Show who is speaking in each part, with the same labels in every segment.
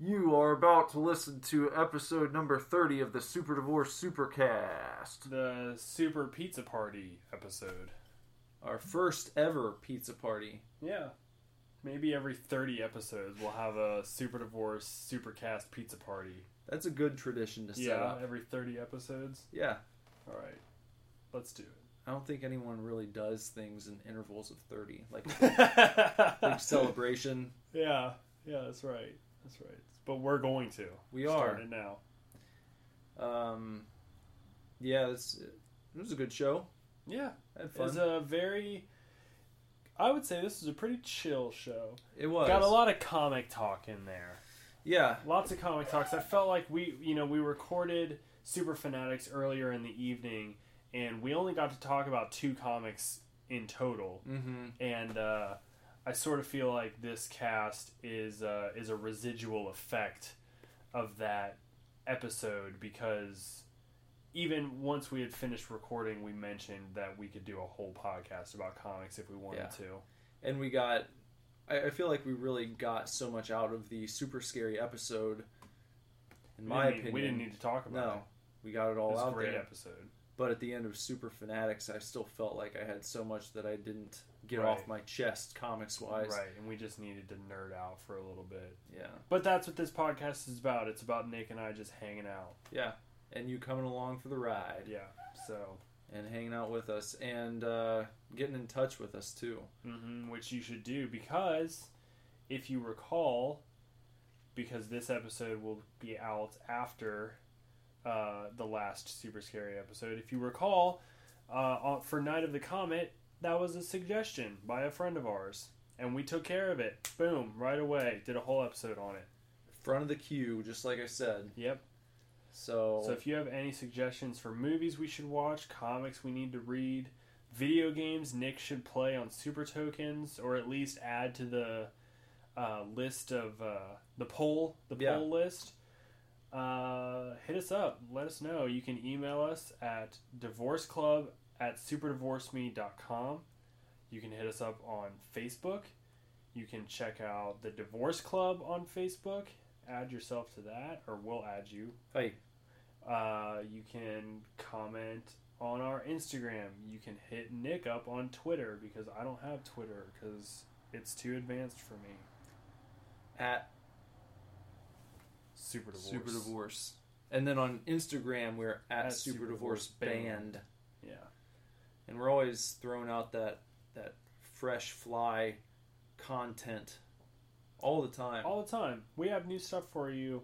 Speaker 1: You are about to listen to episode number 30 of the Super Divorce Supercast.
Speaker 2: The Super Pizza Party episode.
Speaker 1: Our first ever pizza party.
Speaker 2: Yeah. Maybe every 30 episodes we'll have a Super Divorce Supercast pizza party.
Speaker 1: That's a good tradition to set
Speaker 2: Yeah,
Speaker 1: up.
Speaker 2: every 30 episodes.
Speaker 1: Yeah.
Speaker 2: All right. Let's do it.
Speaker 1: I don't think anyone really does things in intervals of 30. Like big celebration.
Speaker 2: Yeah. Yeah, that's right. That's right. But we're going to.
Speaker 1: We are.
Speaker 2: Starting now.
Speaker 1: Um, yeah, it's, it was a good show.
Speaker 2: Yeah. It was a very I would say this is a pretty chill show.
Speaker 1: it was.
Speaker 2: Got a lot of comic talk in there.
Speaker 1: Yeah.
Speaker 2: Lots of comic talks. I felt like we, you know, we recorded Super Fanatics earlier in the evening, and we only got to talk about two comics in total.
Speaker 1: Mm-hmm.
Speaker 2: And uh, I sort of feel like this cast is uh, is a residual effect of that episode because even once we had finished recording, we mentioned that we could do a whole podcast about comics if we wanted
Speaker 1: Yeah.
Speaker 2: to.
Speaker 1: and we got I, I feel like we really got so much out of the super scary episode in
Speaker 2: We
Speaker 1: my
Speaker 2: need-
Speaker 1: opinion
Speaker 2: we didn't need to talk about
Speaker 1: no
Speaker 2: it.
Speaker 1: we got it
Speaker 2: It
Speaker 1: all
Speaker 2: a
Speaker 1: out
Speaker 2: great
Speaker 1: there
Speaker 2: episode.
Speaker 1: but at the end of super fanatics i still felt like i had so much that i didn't get
Speaker 2: Right.
Speaker 1: off my chest comics wise
Speaker 2: Right, and we just needed to nerd out for a little bit.
Speaker 1: yeah
Speaker 2: But that's what this podcast is about. It's about Nick and I just hanging out.
Speaker 1: yeah and you coming along for the ride
Speaker 2: Yeah. So,
Speaker 1: and hanging out with us and uh, getting in touch with us too
Speaker 2: hmm which you should do because if you recall, because this episode will be out after uh, the last super scary episode. If you recall, uh, for Night of the Comet, that was a suggestion by a friend of ours, and we took care of it. Boom, right away. Did a whole episode on it.
Speaker 1: front of the queue just like i said
Speaker 2: Yep.
Speaker 1: so,
Speaker 2: So if you have any suggestions for movies we should watch, comics we need to read, video games Nick should play on Super Tokens, or at least add to the uh, list of uh, the poll, the
Speaker 1: Yeah.
Speaker 2: poll list, uh, hit us up. Let us know. You can email us at divorceclub at superdivorceme.com. You can hit us up on Facebook. You can check out the Divorce Club on Facebook. Add yourself to that, or we'll add you.
Speaker 1: hey
Speaker 2: Uh, you can comment on our Instagram. You can hit Nick up on Twitter because I don't have Twitter because it's too advanced for me.
Speaker 1: at
Speaker 2: Super divorce.
Speaker 1: Super Divorce. And then on Instagram, we're at,
Speaker 2: At
Speaker 1: Super,
Speaker 2: Super
Speaker 1: Divorce
Speaker 2: Divorce
Speaker 1: Band.
Speaker 2: Band.
Speaker 1: And we're always throwing out that that fresh fly content all the time.
Speaker 2: All the time. We have new stuff for you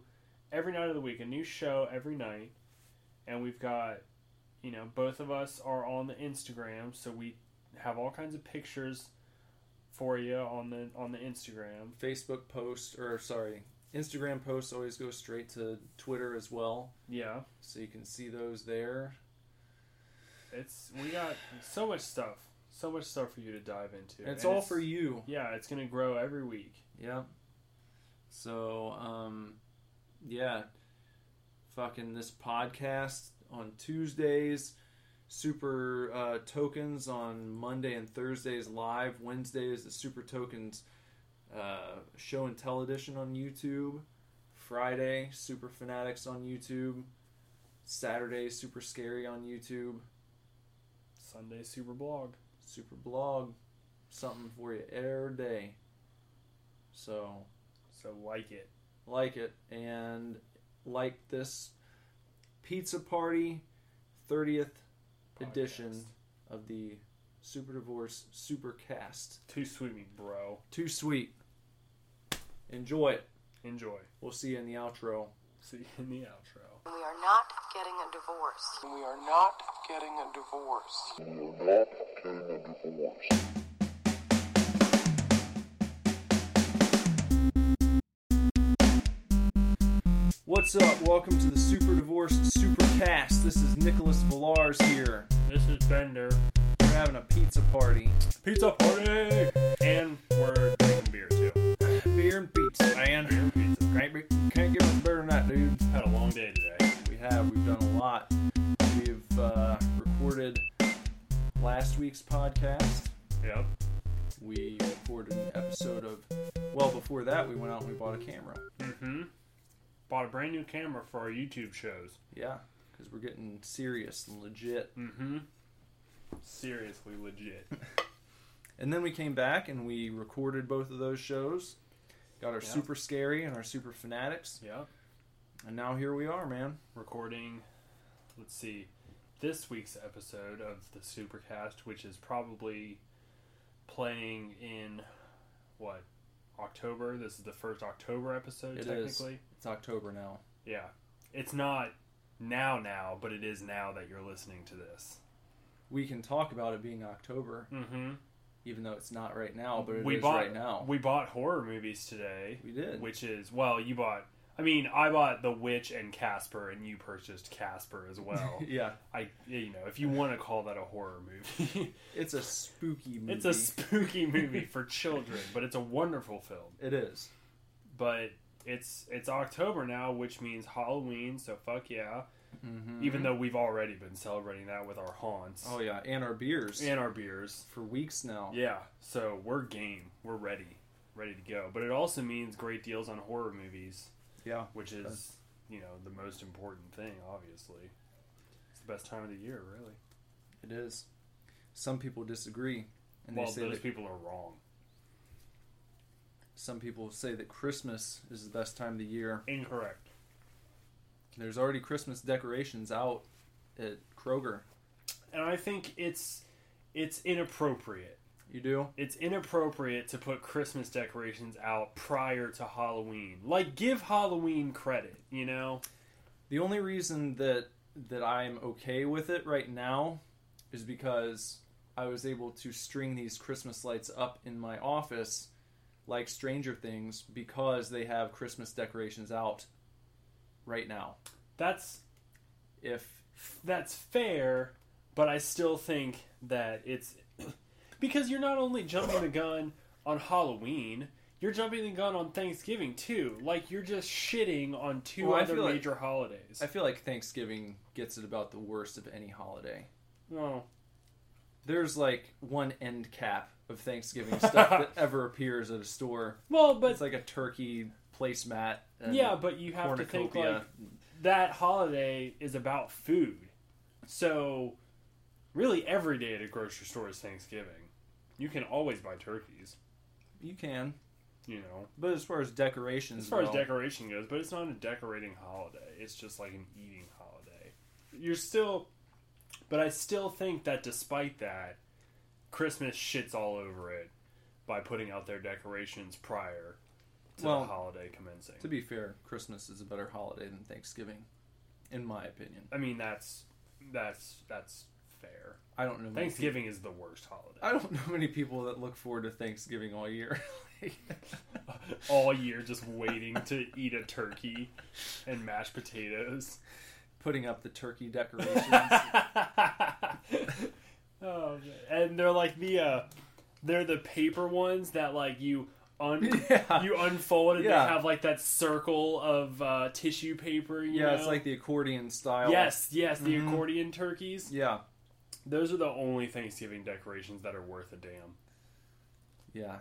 Speaker 2: every night of the week. A new show every night, and we've got, you know, both of us are on the Instagram, so we have all kinds of pictures for you on the on the Instagram.
Speaker 1: Facebook posts, or sorry, Instagram posts always go straight to Twitter as well,
Speaker 2: Yeah.
Speaker 1: so you can see those there.
Speaker 2: It's we got so much stuff, so much stuff for you to dive into.
Speaker 1: And it's
Speaker 2: And
Speaker 1: all for you.
Speaker 2: Yeah, it's gonna grow every week.
Speaker 1: Yeah. So, um, yeah, fucking this podcast on Tuesdays, Super uh, Tokens on Monday and Thursdays live. Wednesday is the Super Tokens uh, show and tell edition on YouTube. Friday, Super Fanatics on YouTube. Saturday, Super Scary on YouTube.
Speaker 2: Sunday Super Blog.
Speaker 1: Super Blog, something for you every day. So,
Speaker 2: So like it.
Speaker 1: like it and like this pizza party 30th edition of the super divorce supercast
Speaker 2: Too sweet bro.
Speaker 1: too sweet enjoy it
Speaker 2: Enjoy.
Speaker 1: we'll see you in the outro
Speaker 2: See you in the outro.
Speaker 3: We are not getting a divorce.
Speaker 4: We are not getting a divorce.
Speaker 1: what's up welcome to the super divorce supercast this is nicholas villars here
Speaker 2: This is Bender.
Speaker 1: we're having a pizza party
Speaker 2: Pizza party! And we're
Speaker 1: last week's podcast.
Speaker 2: Yep.
Speaker 1: We recorded an episode of. Well, before that, we went out and we bought a camera.
Speaker 2: Mm-hmm. bought a brand new camera for our YouTube shows.
Speaker 1: Yeah, because we're getting serious and legit.
Speaker 2: Mm-hmm. Seriously legit.
Speaker 1: And then we came back and we recorded both of those shows. Got our super scary and our super fanatics,
Speaker 2: yeah.
Speaker 1: and now here we are, man.
Speaker 2: Recording. Let's see. This week's episode of the Supercast, which is probably playing in what October. This is the first October episode,
Speaker 1: It is.
Speaker 2: technically.
Speaker 1: It's October now.
Speaker 2: Yeah. It's not now now, but it is now that you're listening to this.
Speaker 1: We can talk about it being October,
Speaker 2: Mm-hmm.
Speaker 1: even though it's not right now, but it is
Speaker 2: we bought
Speaker 1: right now.
Speaker 2: we bought horror movies today.
Speaker 1: We did.
Speaker 2: Which is well, you bought I mean, I bought The Witch and Casper and you purchased Casper as well.
Speaker 1: yeah,
Speaker 2: I you know, if you want to call that a horror movie.
Speaker 1: it's a spooky movie.
Speaker 2: it's a spooky movie for children, but it's a wonderful film.
Speaker 1: It is.
Speaker 2: But it's it's October now, which means Halloween, so fuck yeah.
Speaker 1: Mm-hmm.
Speaker 2: Even though we've already been celebrating that with our haunts
Speaker 1: Oh yeah, and our beers
Speaker 2: and our beers.
Speaker 1: for weeks now.
Speaker 2: Yeah, so we're game. We're ready. Ready to go. But it also means great deals on horror movies,
Speaker 1: Yeah.
Speaker 2: which is, you know, the most important thing, obviously. It's the best time of the year, really.
Speaker 1: It is. Some people disagree, and
Speaker 2: well,
Speaker 1: they say
Speaker 2: those
Speaker 1: that
Speaker 2: people are wrong.
Speaker 1: some people say that Christmas is the best time of the year.
Speaker 2: Incorrect.
Speaker 1: There's already Christmas decorations out at Kroger.
Speaker 2: And I think it's it's inappropriate.
Speaker 1: You do?
Speaker 2: It's inappropriate to put Christmas decorations out prior to Halloween. Like give Halloween credit, you know?
Speaker 1: The only reason that that I'm okay with it right now is because I was able to string these Christmas lights up in my office like Stranger Things because they have Christmas decorations out right now.
Speaker 2: That's
Speaker 1: If
Speaker 2: that's fair, but I still think that it's because you're not only jumping the gun on Halloween, you're jumping the gun on Thanksgiving too. Like you're just shitting on two
Speaker 1: Well, I
Speaker 2: other
Speaker 1: feel like-
Speaker 2: major holidays.
Speaker 1: I feel like Thanksgiving gets it about the worst of any holiday.
Speaker 2: no,
Speaker 1: There's like one end cap of Thanksgiving stuff that ever appears at a store.
Speaker 2: well, but
Speaker 1: it's like a turkey placemat. and
Speaker 2: yeah, but you have to think
Speaker 1: cornucopia.
Speaker 2: like that holiday is about food. So, really, every day at a grocery store is Thanksgiving. You can always buy turkeys,
Speaker 1: you can.
Speaker 2: you know.
Speaker 1: But as far as decorations,
Speaker 2: As far as decoration goes, but it's not a decorating holiday. It's just like an eating holiday. You're still, but I still think that despite that, Christmas shits all over it by putting out their decorations prior to
Speaker 1: Well,
Speaker 2: the holiday commencing.
Speaker 1: to be fair, Christmas is a better holiday than Thanksgiving, in my opinion.
Speaker 2: I mean, that's that's that's fair.
Speaker 1: I don't know.
Speaker 2: Thanksgiving is the worst holiday.
Speaker 1: I don't know many people that look forward to Thanksgiving all year.
Speaker 2: All year, just waiting to eat a turkey and mashed potatoes.
Speaker 1: Putting up the turkey decorations.
Speaker 2: oh, and they're like the uh, they're the paper ones that like you un
Speaker 1: Yeah.
Speaker 2: you unfold and
Speaker 1: Yeah.
Speaker 2: they have like that circle of uh, tissue paper. You
Speaker 1: yeah, it's like the accordion style.
Speaker 2: yes, yes, the
Speaker 1: Mhm.
Speaker 2: accordion turkeys.
Speaker 1: Yeah.
Speaker 2: Those are the only Thanksgiving decorations that are worth a damn.
Speaker 1: Yeah.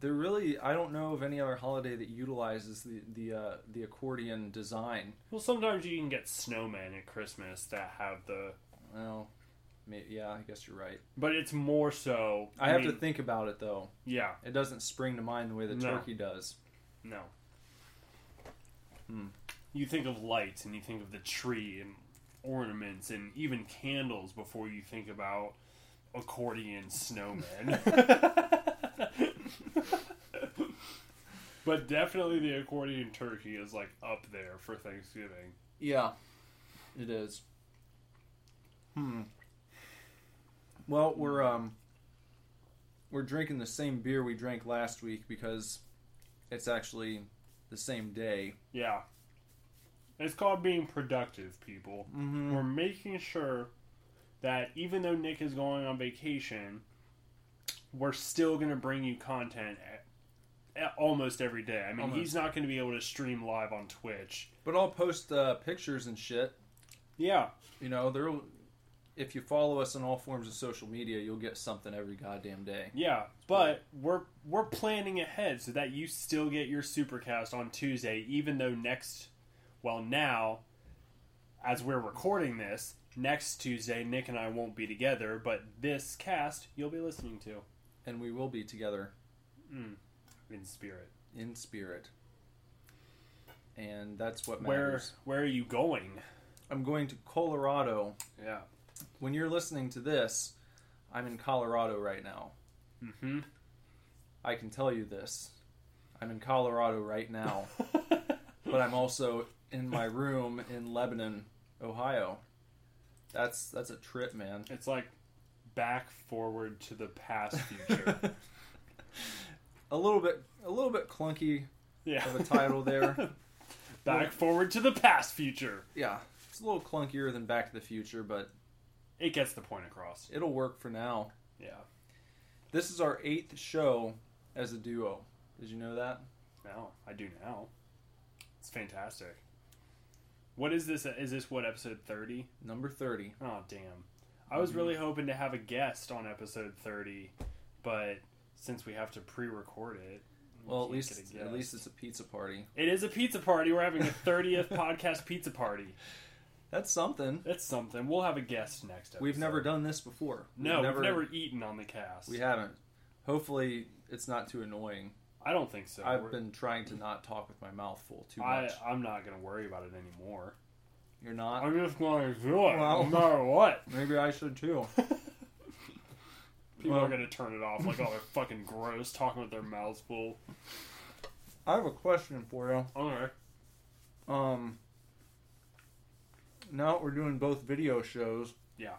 Speaker 1: There really, I don't know of any other holiday that utilizes the the uh, the accordion design.
Speaker 2: Well, sometimes you can get snowmen at Christmas that have the,
Speaker 1: Well, may yeah, I guess you're right.
Speaker 2: but it's more so.
Speaker 1: I, have
Speaker 2: mean,
Speaker 1: to think about it though.
Speaker 2: Yeah,
Speaker 1: It doesn't spring to mind the way the
Speaker 2: No.
Speaker 1: turkey does.
Speaker 2: no.
Speaker 1: Hmm.
Speaker 2: You think of lights and you think of the tree and ornaments and even candles before you think about accordion snowmen. but definitely the accordion turkey is like up there for Thanksgiving.
Speaker 1: Yeah, it is. Hmm. Well, we're um we're drinking the same beer we drank last week because it's actually the same day.
Speaker 2: Yeah. It's called being productive, people.
Speaker 1: Mm-hmm.
Speaker 2: We're making sure that even though Nick is going on vacation, we're still going to bring you content a- a- almost every day. I mean,
Speaker 1: Almost.
Speaker 2: he's not going to be able to stream live on Twitch.
Speaker 1: But I'll post uh, pictures and shit.
Speaker 2: Yeah.
Speaker 1: You know, there. If you follow us on all forms of social media, you'll get something every goddamn day.
Speaker 2: Yeah, but we're we're planning ahead so that you still get your supercast on Tuesday even though next Well, now, as we're recording this, next Tuesday, Nick and I won't be together, but this cast you'll be listening to
Speaker 1: And we will be together
Speaker 2: in spirit.
Speaker 1: in spirit. And that's what
Speaker 2: Where
Speaker 1: matters.
Speaker 2: where are you going?
Speaker 1: I'm going to Colorado.
Speaker 2: Yeah.
Speaker 1: When you're listening to this, I'm in Colorado right now.
Speaker 2: Mm-hmm.
Speaker 1: I can tell you this. I'm in Colorado right now, but I'm also in my room in Lebanon, Ohio. That's that's a trip, man.
Speaker 2: It's like back forward to the past future.
Speaker 1: A little bit a little bit clunky
Speaker 2: yeah.
Speaker 1: of a title there.
Speaker 2: back forward to the past future.
Speaker 1: yeah, it's a little clunkier than Back to the Future, but
Speaker 2: It gets the point across.
Speaker 1: it'll work for now.
Speaker 2: Yeah.
Speaker 1: This is our eighth show as a duo. Did you know that?
Speaker 2: Now I do now. It's fantastic. What is this? Is this what episode thirty?
Speaker 1: Number thirty.
Speaker 2: Oh damn! I was mhm. really hoping to have a guest on episode thirty, but since we have to pre-record it, we
Speaker 1: Well, at least at least it's a pizza party.
Speaker 2: it is a pizza party. We're having a thirtieth podcast pizza party.
Speaker 1: That's something.
Speaker 2: That's something. We'll have a guest next episode.
Speaker 1: We've never done this before.
Speaker 2: No, we've never eaten on the cast.
Speaker 1: We haven't. Hopefully, it's not too annoying.
Speaker 2: I don't think so.
Speaker 1: I've
Speaker 2: We're-
Speaker 1: been trying to not talk with my mouth full too
Speaker 2: I,
Speaker 1: much.
Speaker 2: I'm not gonna worry about it anymore.
Speaker 1: You're not.
Speaker 2: I'm just gonna do it,
Speaker 1: Well-
Speaker 2: no matter what.
Speaker 1: Maybe I should too.
Speaker 2: People
Speaker 1: Well-
Speaker 2: are gonna turn it off like, oh, they're fucking gross, talking with their mouths full.
Speaker 1: I have a question for you.
Speaker 2: Okay.
Speaker 1: Um, now that we're doing both video shows,
Speaker 2: Yeah.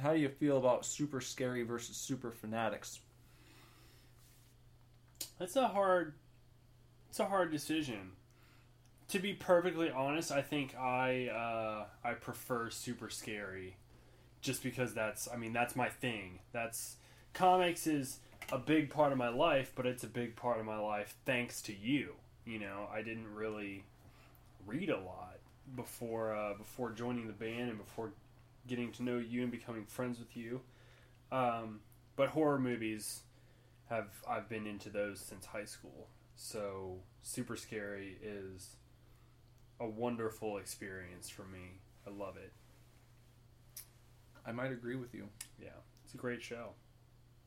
Speaker 1: how do you feel about Super Scary versus Super Fanatics?
Speaker 2: That's a hard. It's a hard decision. To be perfectly honest, I think I uh, I prefer super scary, just because that's I mean that's my thing. That's comics is a big part of my life, but it's a big part of my life thanks to you. You know, I didn't really read a lot before uh, before joining the band and before getting to know you and becoming friends with you. Um, but horror movies have I've been into those since high school. So super scary is a wonderful experience for me. I love it.
Speaker 1: I might agree with you.
Speaker 2: Yeah, it's a great show.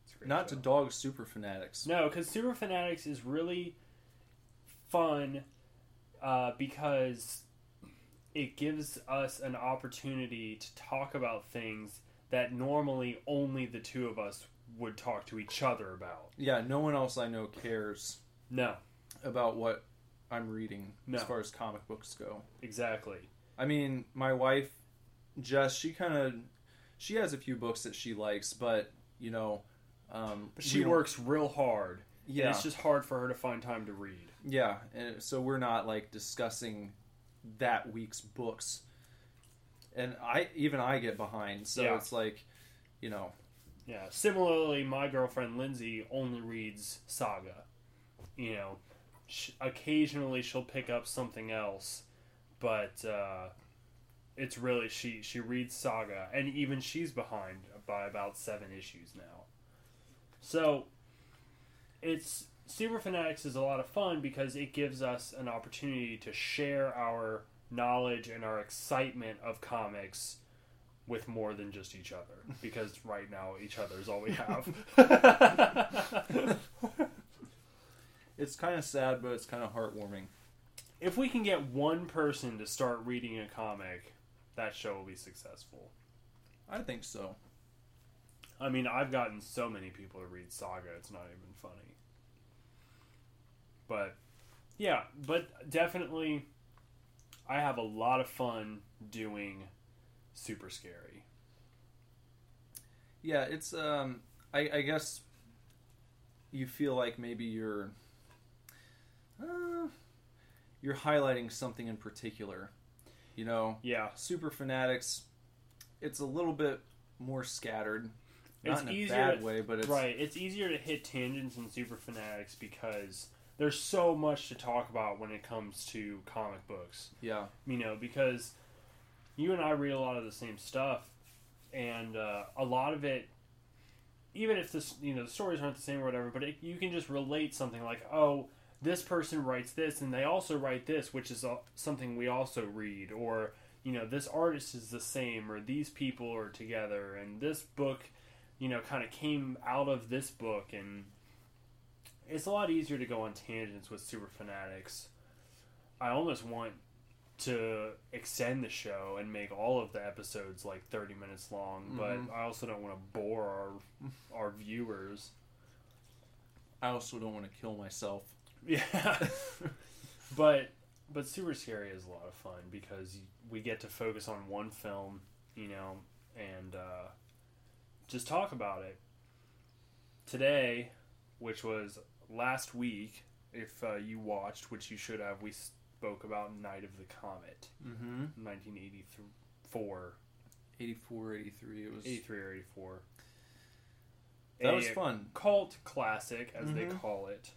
Speaker 2: It's a great
Speaker 1: Not
Speaker 2: show.
Speaker 1: to dog Super Fanatics.
Speaker 2: No, because Super Fanatics is really fun uh, because it gives us an opportunity to talk about things that normally only the two of us would talk to each other about.
Speaker 1: Yeah, no one else I know cares
Speaker 2: No,
Speaker 1: about what I'm reading
Speaker 2: No.
Speaker 1: as far as comic books go.
Speaker 2: exactly.
Speaker 1: I mean, my wife, Jess, she kind of she has a few books that she likes, but you know, um,
Speaker 2: she works real hard. and
Speaker 1: Yeah,
Speaker 2: it's just hard for her to find time to read.
Speaker 1: yeah, and so we're not like discussing that week's books, and I even I get behind, so
Speaker 2: Yeah.
Speaker 1: it's like, you know,
Speaker 2: Yeah. Similarly, my girlfriend Lindsay only reads Saga. You know, sh- occasionally she'll pick up something else, but uh, it's really she she reads Saga, and even she's behind by about seven issues now. So, it's Super Fanatics is a lot of fun because it gives us an opportunity to share our knowledge and our excitement of comics with more than just each other because right now each other is all we have.
Speaker 1: it's kind of sad, but it's kind of heartwarming.
Speaker 2: if we can get one person to start reading a comic, that show will be successful.
Speaker 1: I think so.
Speaker 2: I mean, I've gotten so many people to read Saga, it's not even funny. But yeah, but definitely I have a lot of fun doing super scary.
Speaker 1: Yeah, it's um, I, I guess you feel like maybe you're, uh, you're highlighting something in particular. You know,
Speaker 2: Yeah,
Speaker 1: super fanatics. It's a little bit more scattered, not
Speaker 2: It's
Speaker 1: in a
Speaker 2: easier
Speaker 1: bad
Speaker 2: to-
Speaker 1: way, but it's
Speaker 2: right. It's easier to hit tangents in Super Fanatics because there's so much to talk about when it comes to comic books.
Speaker 1: yeah,
Speaker 2: You know, because you and I read a lot of the same stuff, and uh, a lot of it, even if this, you know, the stories aren't the same or whatever, but it, you can just relate something like, oh, this person writes this and they also write this, which is something we also read, or you know, this artist is the same, or these people are together, and this book, you know, kind of came out of this book, and it's a lot easier to go on tangents with super fanatics. I almost want to extend the show and make all of the episodes like 30 minutes long, but I also don't want to bore our our viewers.
Speaker 1: I also don't want to kill myself.
Speaker 2: Yeah. but but super scary is a lot of fun because we get to focus on one film, you know, and uh, just talk about it. Today, which was last week, if uh, you watched, which you should have, we spoke about Night of the Comet,
Speaker 1: Mm-hmm.
Speaker 2: 1984,
Speaker 1: 84, 83. It was
Speaker 2: 83 or 84.
Speaker 1: that
Speaker 2: A
Speaker 1: was fun.
Speaker 2: Cult classic, as they
Speaker 1: Mhm.
Speaker 2: call it.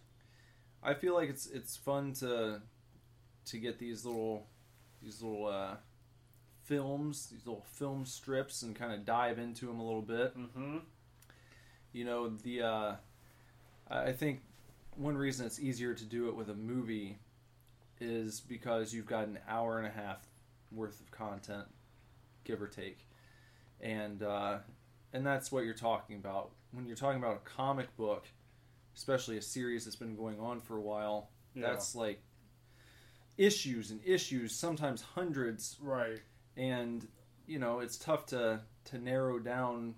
Speaker 1: I feel like it's it's fun to to get these little these little uh, films, these little film strips, and kind of dive into them a little bit.
Speaker 2: Mm-hmm.
Speaker 1: You know, the uh, I think one reason it's easier to do it with a movie is because you've got an hour and a half worth of content, give or take, and uh, and that's what you're talking about when you're talking about a comic book, especially a series that's been going on for a while.
Speaker 2: Yeah.
Speaker 1: That's like issues and issues, sometimes hundreds,
Speaker 2: Right.
Speaker 1: and you know it's tough to to narrow down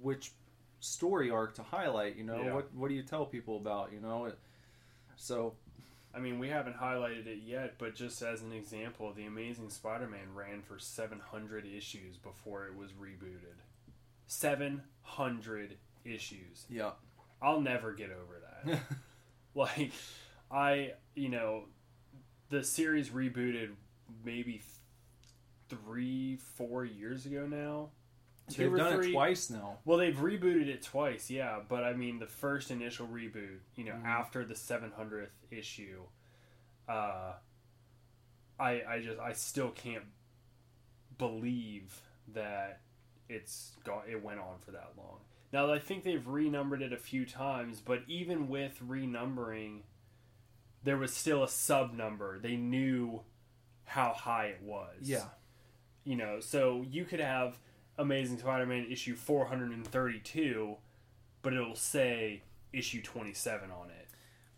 Speaker 1: which story arc to highlight. You know
Speaker 2: Yeah.
Speaker 1: what what do you tell people about? You know, so
Speaker 2: I mean, we haven't highlighted it yet, but just as an example, The Amazing Spider Man ran for 700 issues before it was rebooted. 700 issues.
Speaker 1: yeah,
Speaker 2: I'll never get over that. like, I, you know, the series rebooted maybe three, four years ago now. Two
Speaker 1: they've done
Speaker 2: three.
Speaker 1: it twice now.
Speaker 2: Well, they've rebooted it twice, yeah. But I mean, the first initial reboot, you know,
Speaker 1: Mhm.
Speaker 2: after the 700th issue, uh, I I just I still can't believe that it's got it went on for that long. Now I think they've renumbered it a few times, but even with renumbering, there was still a sub number. They knew how high it was
Speaker 1: Yeah,
Speaker 2: you know, so you could have Amazing Spider-Man issue 432, but it'll say issue 27 on it.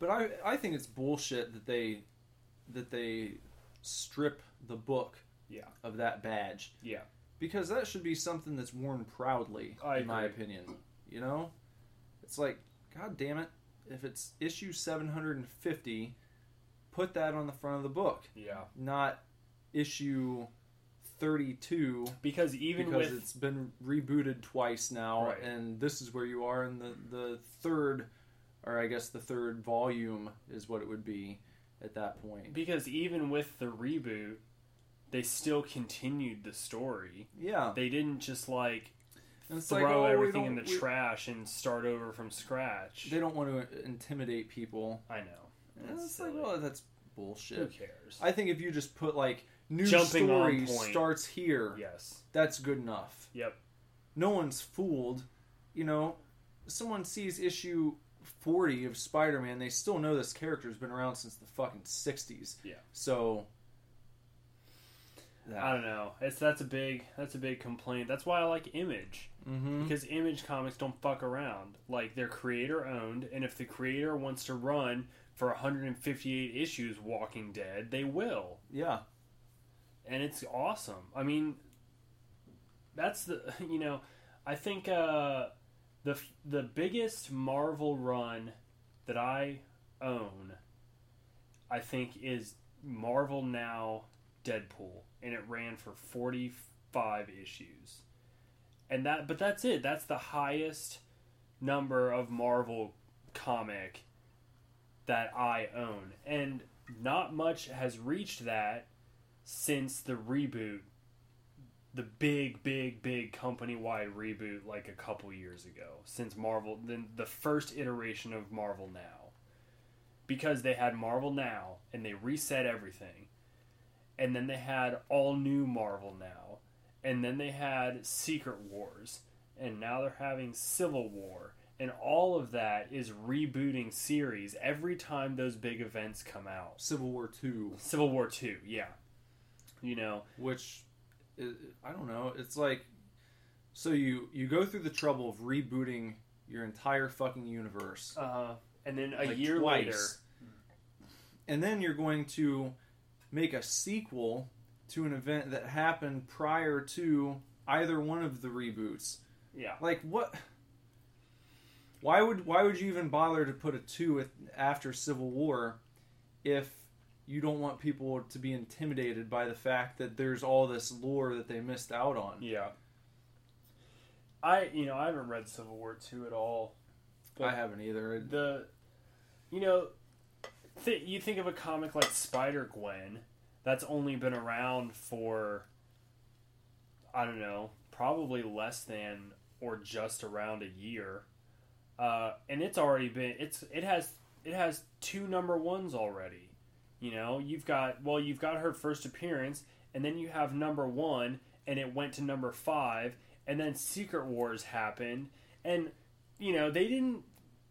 Speaker 1: but I I think it's bullshit that they that they strip the book
Speaker 2: Yeah.
Speaker 1: of that badge
Speaker 2: Yeah.
Speaker 1: because that should be something that's worn proudly
Speaker 2: I
Speaker 1: in my opinion you know it's like god damn it if it's issue 750 put that on the front of the book
Speaker 2: Yeah.
Speaker 1: not issue 32
Speaker 2: Because even
Speaker 1: because
Speaker 2: with
Speaker 1: it's been rebooted twice now
Speaker 2: Right.
Speaker 1: and this is where you are in the the third or i guess the third volume is what it would be at that point
Speaker 2: because even with the reboot, they still continued the story.
Speaker 1: yeah
Speaker 2: They didn't just like
Speaker 1: it's
Speaker 2: throw
Speaker 1: like, oh,
Speaker 2: everything in the
Speaker 1: we-
Speaker 2: trash and start over from scratch.
Speaker 1: they don't want to intimidate people
Speaker 2: I know. That's
Speaker 1: it's like
Speaker 2: silly.
Speaker 1: well that's bullshit.
Speaker 2: Who cares?
Speaker 1: I think if you just put like new
Speaker 2: Jumping
Speaker 1: story starts here,
Speaker 2: yes.
Speaker 1: that's good enough.
Speaker 2: Yep.
Speaker 1: No one's fooled. You know, someone sees issue 40 of Spider-Man, they still know this character's been around since the fucking 60s.
Speaker 2: Yeah.
Speaker 1: So
Speaker 2: I don't know. It's that's a big that's a big complaint. That's why I like Image.
Speaker 1: hmm
Speaker 2: because image comics don't fuck around like they're creator owned and if the creator wants to run for 158 issues walking dead they will
Speaker 1: Yeah.
Speaker 2: And it's awesome. I mean that's the you know i think uh the the biggest marvel run that i own i think is marvel now deadpool and it ran for 45 issues. And that but that's it. That's the highest number of marvel comic that i own. And not much has reached that since the reboot the big big big company wide reboot like a couple years ago since marvel then the first iteration of marvel now because they had marvel now and they reset everything and then they had all new marvel now and then they had Secret Wars, and now they're having Civil War, And all of that is rebooting series every time those big events come out.
Speaker 1: Civil War Two,
Speaker 2: Civil War 2, yeah. You know,
Speaker 1: which i I don't know. It's like so you you go through the trouble of rebooting your entire fucking universe,
Speaker 2: uh, and then a
Speaker 1: like,
Speaker 2: year
Speaker 1: twice.
Speaker 2: later,
Speaker 1: and then you're going to make a sequel to an event that happened prior to either one of the reboots.
Speaker 2: yeah.
Speaker 1: Like what? Why would why would you even bother to put a two with, after Civil War if you don't want people to be intimidated by the fact that there's all this lore that they missed out on?
Speaker 2: Yeah. I, you know, I haven't read Civil War 2 at all.
Speaker 1: I haven't either.
Speaker 2: The you know th- you think of a comic like Spider Gwen that's only been around for I don't know probably less than or just around a year uh, and it's already been it's it has it has two number ones already you know you've got well you've got her first appearance and then you have number one and it went to number five and then Secret Wars happened and you know they didn't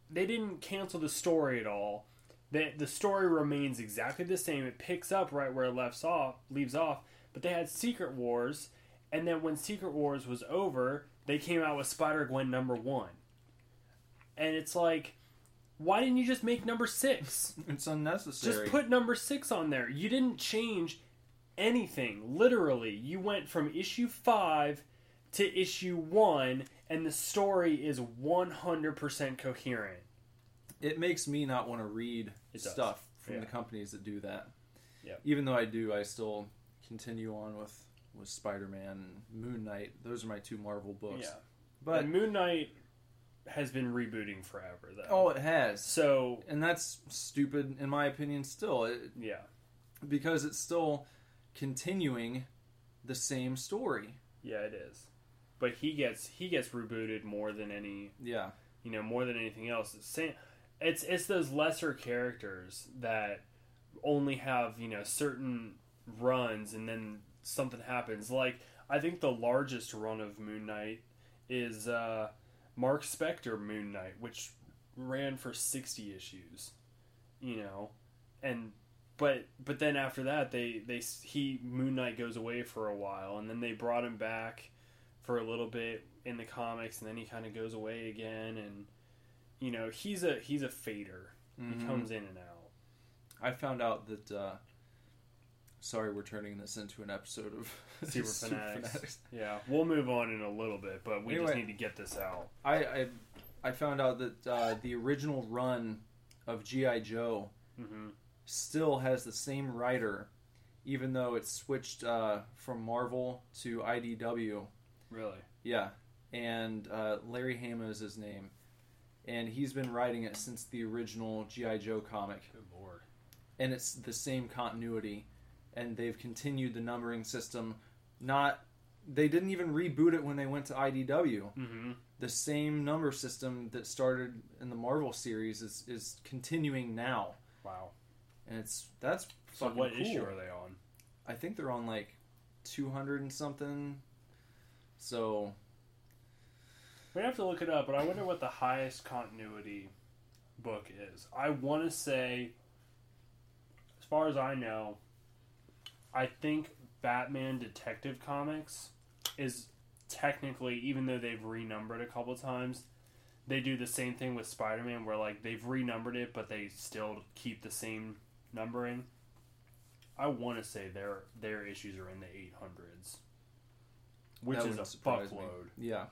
Speaker 2: they didn't cancel the story at all. The the story remains exactly the same. It picks up right where it left off, leaves off. But they had Secret Wars, and then when Secret Wars was over, they came out with Spider Gwen number one. And it's like, why didn't you just make number six?
Speaker 1: It's unnecessary.
Speaker 2: Just put number six on there. You didn't change anything. Literally, you went from issue five to issue one, and the story is 100% coherent.
Speaker 1: it makes me not want to read stuff from
Speaker 2: Yeah.
Speaker 1: the companies that do that.
Speaker 2: Yep.
Speaker 1: Even though I do, I still continue on with with Spider Man, Moon Knight. Those are my two Marvel books.
Speaker 2: Yeah.
Speaker 1: But
Speaker 2: and Moon Knight has been rebooting forever, though.
Speaker 1: oh, it has.
Speaker 2: so
Speaker 1: and that's stupid in my opinion. Still, it,
Speaker 2: yeah,
Speaker 1: because it's still continuing the same story.
Speaker 2: yeah, it is. But he gets he gets rebooted more than any
Speaker 1: Yeah,
Speaker 2: you know more than anything else. It's same. It's it's those lesser characters that only have you know certain runs and then something happens. Like I think the largest run of Moon Knight is uh, Marc Spector Moon Knight, which ran for sixty issues. You know, and but but then after that they they he Moon Knight goes away for a while and then they brought him back for a little bit in the comics and then he kind of goes away again and you know he's a he's a fader he
Speaker 1: Mhm.
Speaker 2: comes in and out
Speaker 1: I found out that. Uh, sorry, we're turning this into an episode of
Speaker 2: Super Fanatics. yeah we'll move on in a little bit but we just need to get this out.
Speaker 1: I, I I found out that uh, the original run of GI Joe
Speaker 2: hmm
Speaker 1: still has the same writer, even though it switched uh, from Marvel to IDW.
Speaker 2: really?
Speaker 1: Yeah, and uh, Larry Hama is his name, and he's been writing it since the original GI Joe comic,
Speaker 2: good lord.
Speaker 1: And it's the same continuity, and they've continued the numbering system. Not, they didn't even reboot it when they went to IDW.
Speaker 2: hmm
Speaker 1: The same number system that started in the Marvel series is is continuing now,
Speaker 2: wow
Speaker 1: and it's that's
Speaker 2: so
Speaker 1: fucking
Speaker 2: what
Speaker 1: cool.
Speaker 2: issue are they on
Speaker 1: I think they're on like 200 and something. So,
Speaker 2: we have to look it up but i wonder what the highest continuity book is i want to say as far as i know i think batman detective comics is technically even though they've renumbered a couple times they do the same thing with spider-man where like they've renumbered it but they still keep the same numbering i want to say their their issues are in the 800s which
Speaker 1: that
Speaker 2: is a
Speaker 1: surprise me.
Speaker 2: fuckload
Speaker 1: Yeah.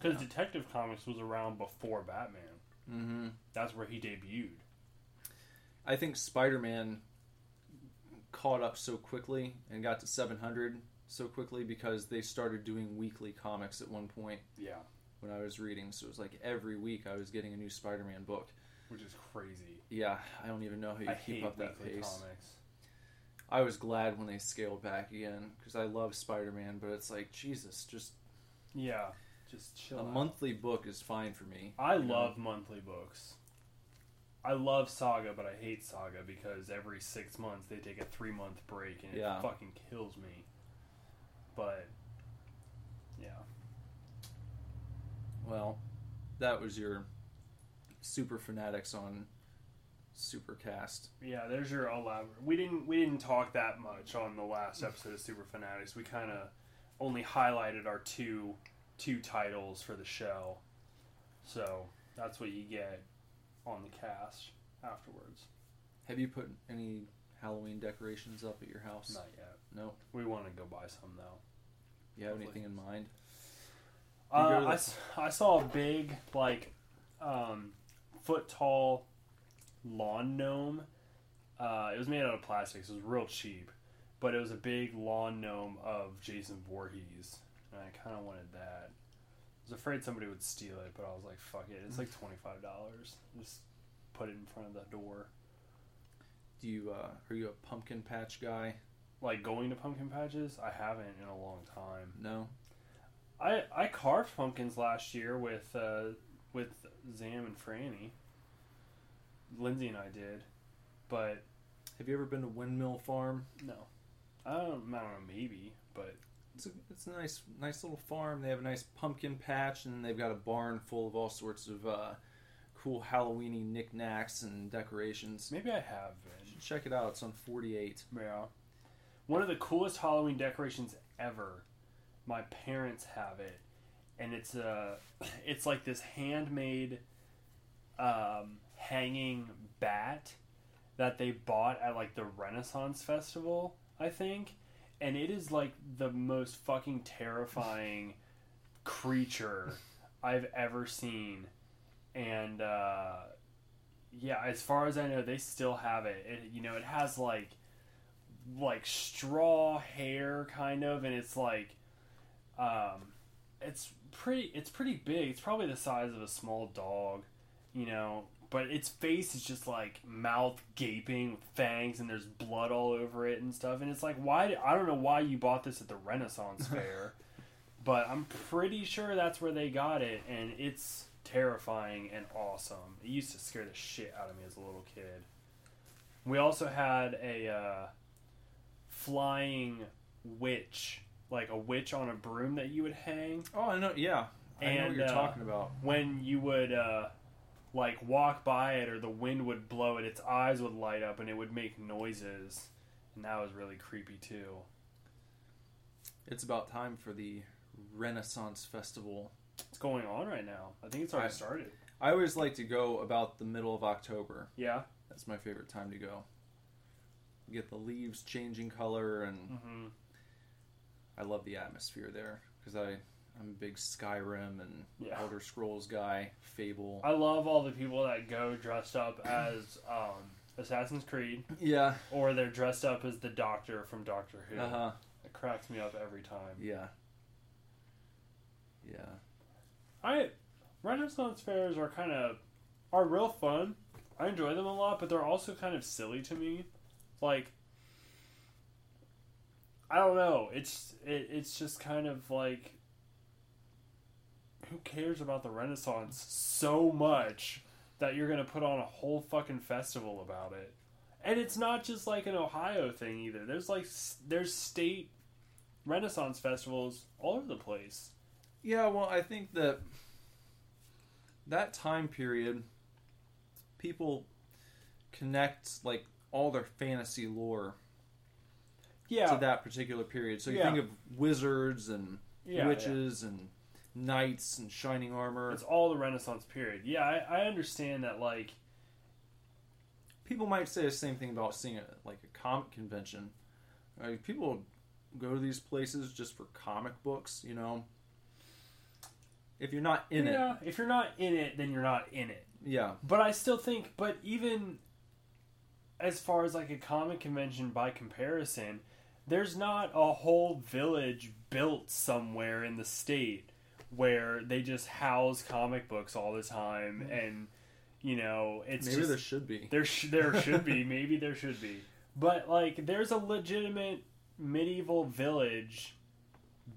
Speaker 2: because Detective Comics was around before Batman.
Speaker 1: hmm
Speaker 2: That's where he debuted.
Speaker 1: I think Spider Man caught up so quickly and got to 700 so quickly because they started doing weekly comics at one point
Speaker 2: Yeah,
Speaker 1: when I was reading. So it was like every week I was getting a new Spider Man book.
Speaker 2: which is crazy.
Speaker 1: Yeah, I don't even know how you
Speaker 2: I
Speaker 1: keep up that pace.
Speaker 2: comics.
Speaker 1: I was glad when they scaled back again because I love Spider Man, but it's like, Jesus, just
Speaker 2: Yeah, just chill.
Speaker 1: a
Speaker 2: out.
Speaker 1: monthly book is fine for me.
Speaker 2: I
Speaker 1: you know?
Speaker 2: love monthly books. I love Saga, but I hate Saga because every six months they take a three month break and it fucking kills me. But yeah,
Speaker 1: Well, that was your super fanatics on Supercast.
Speaker 2: Yeah, there's your elaborate. We didn't we didn't talk that much on the last mm. episode of Super Fanatics. We kind of only highlighted our two two titles for the show. So that's what you get on the cast afterwards.
Speaker 1: Have you put any Halloween decorations up at your house?
Speaker 2: Not yet.
Speaker 1: No.
Speaker 2: We want to go buy some though.
Speaker 1: You have
Speaker 2: Hopefully.
Speaker 1: anything in mind? You
Speaker 2: Uh,
Speaker 1: to
Speaker 2: I,
Speaker 1: the-
Speaker 2: saw a big like um, foot tall lawn gnome. Uh, it was made out of plastic, so it was real cheap. But it was a big lawn gnome of Jason Voorhees, and I kind of wanted that. I was afraid somebody would steal it, but I was like, "Fuck it! It's like twenty five dollars. Just put it in front of the door."
Speaker 1: Do you uh, are you a pumpkin patch guy?
Speaker 2: Like going to pumpkin patches, I haven't in a long time.
Speaker 1: No.
Speaker 2: I I carved pumpkins last year with uh, with Zam and Franny. Lindsay and I did, but
Speaker 1: Have you ever been to Windmill Farm?
Speaker 2: no, I don't, I don't know, maybe, but
Speaker 1: It's a, it's a nice nice little farm. They have a nice pumpkin patch, and they've got a barn full of all sorts of uh, cool Halloweeny knickknacks and decorations.
Speaker 2: maybe I have been.
Speaker 1: Check it out. It's on 48.
Speaker 2: Yeah, one of the coolest Halloween decorations ever. My parents have it, and it's a it's like this handmade um, hanging bat that they bought at like the Renaissance Festival, I think, and it is like the most fucking terrifying creature I've ever seen, and uh, yeah, as far as I know, they still have it. it. You know, it has like like straw hair kind of, and it's like um, it's pretty it's pretty big. It's probably the size of a small dog, you know. But its face is just like mouth gaping, with fangs, and there's blood all over it and stuff. And it's like, why? I don't know why you bought this at the Renaissance Fair, but I'm pretty sure that's where they got it, and it's terrifying and awesome. It used to scare the shit out of me as a little kid. We also had a uh, flying witch, like a witch on a broom that you would hang
Speaker 1: Oh, I know. Yeah, I know what you're
Speaker 2: uh,
Speaker 1: talking about.
Speaker 2: when you would uh, like walk by it or the wind would blow it. Its eyes would light up and it would make noises, and that was really creepy too.
Speaker 1: It's about time for the Renaissance Festival.
Speaker 2: It's going on right now. I think it's already
Speaker 1: I-
Speaker 2: started.
Speaker 1: I always like to go about the middle of October.
Speaker 2: Yeah.
Speaker 1: That's my favorite time to go. Get the leaves changing color, and
Speaker 2: hmm
Speaker 1: I love the atmosphere there because I I'm a big Skyrim and
Speaker 2: Yeah.
Speaker 1: Elder Scrolls guy. Fable.
Speaker 2: I love all the people that go dressed up as um, Assassin's Creed,
Speaker 1: yeah.
Speaker 2: or they're dressed up as the Doctor from Doctor Who.
Speaker 1: Uh huh.
Speaker 2: It cracks me up every time.
Speaker 1: Yeah. Yeah.
Speaker 2: I Renaissance fairs are kind of are real fun. I enjoy them a lot, but they're also kind of silly to me. Like I don't know. It's it, it's just kind of like who cares about the Renaissance so much that you're gonna put on a whole fucking festival about it? And it's not just like an Ohio thing either. There's like there's state Renaissance festivals all over the place.
Speaker 1: Yeah, well, I think that that time period, people connect like all their fantasy lore
Speaker 2: Yeah,
Speaker 1: to that particular period. So you
Speaker 2: Yeah.
Speaker 1: think of wizards and
Speaker 2: yeah,
Speaker 1: witches and knights and shining armor.
Speaker 2: It's all the Renaissance period. Yeah, I, I understand that. Like,
Speaker 1: People might say the same thing about seeing a, like a comic convention. Like, people go to these places just for comic books, you know. If you're not in
Speaker 2: yeah, if you're not in it, then you're not in it.
Speaker 1: it, yeah,
Speaker 2: But I still think, but even as far as like a comic convention by comparison, there's not a whole village built somewhere in the state where they just house comic books all the time, and you know, it's
Speaker 1: maybe
Speaker 2: just,
Speaker 1: there should be.
Speaker 2: There, sh- there should be. Maybe there should be. But like, there's a legitimate medieval village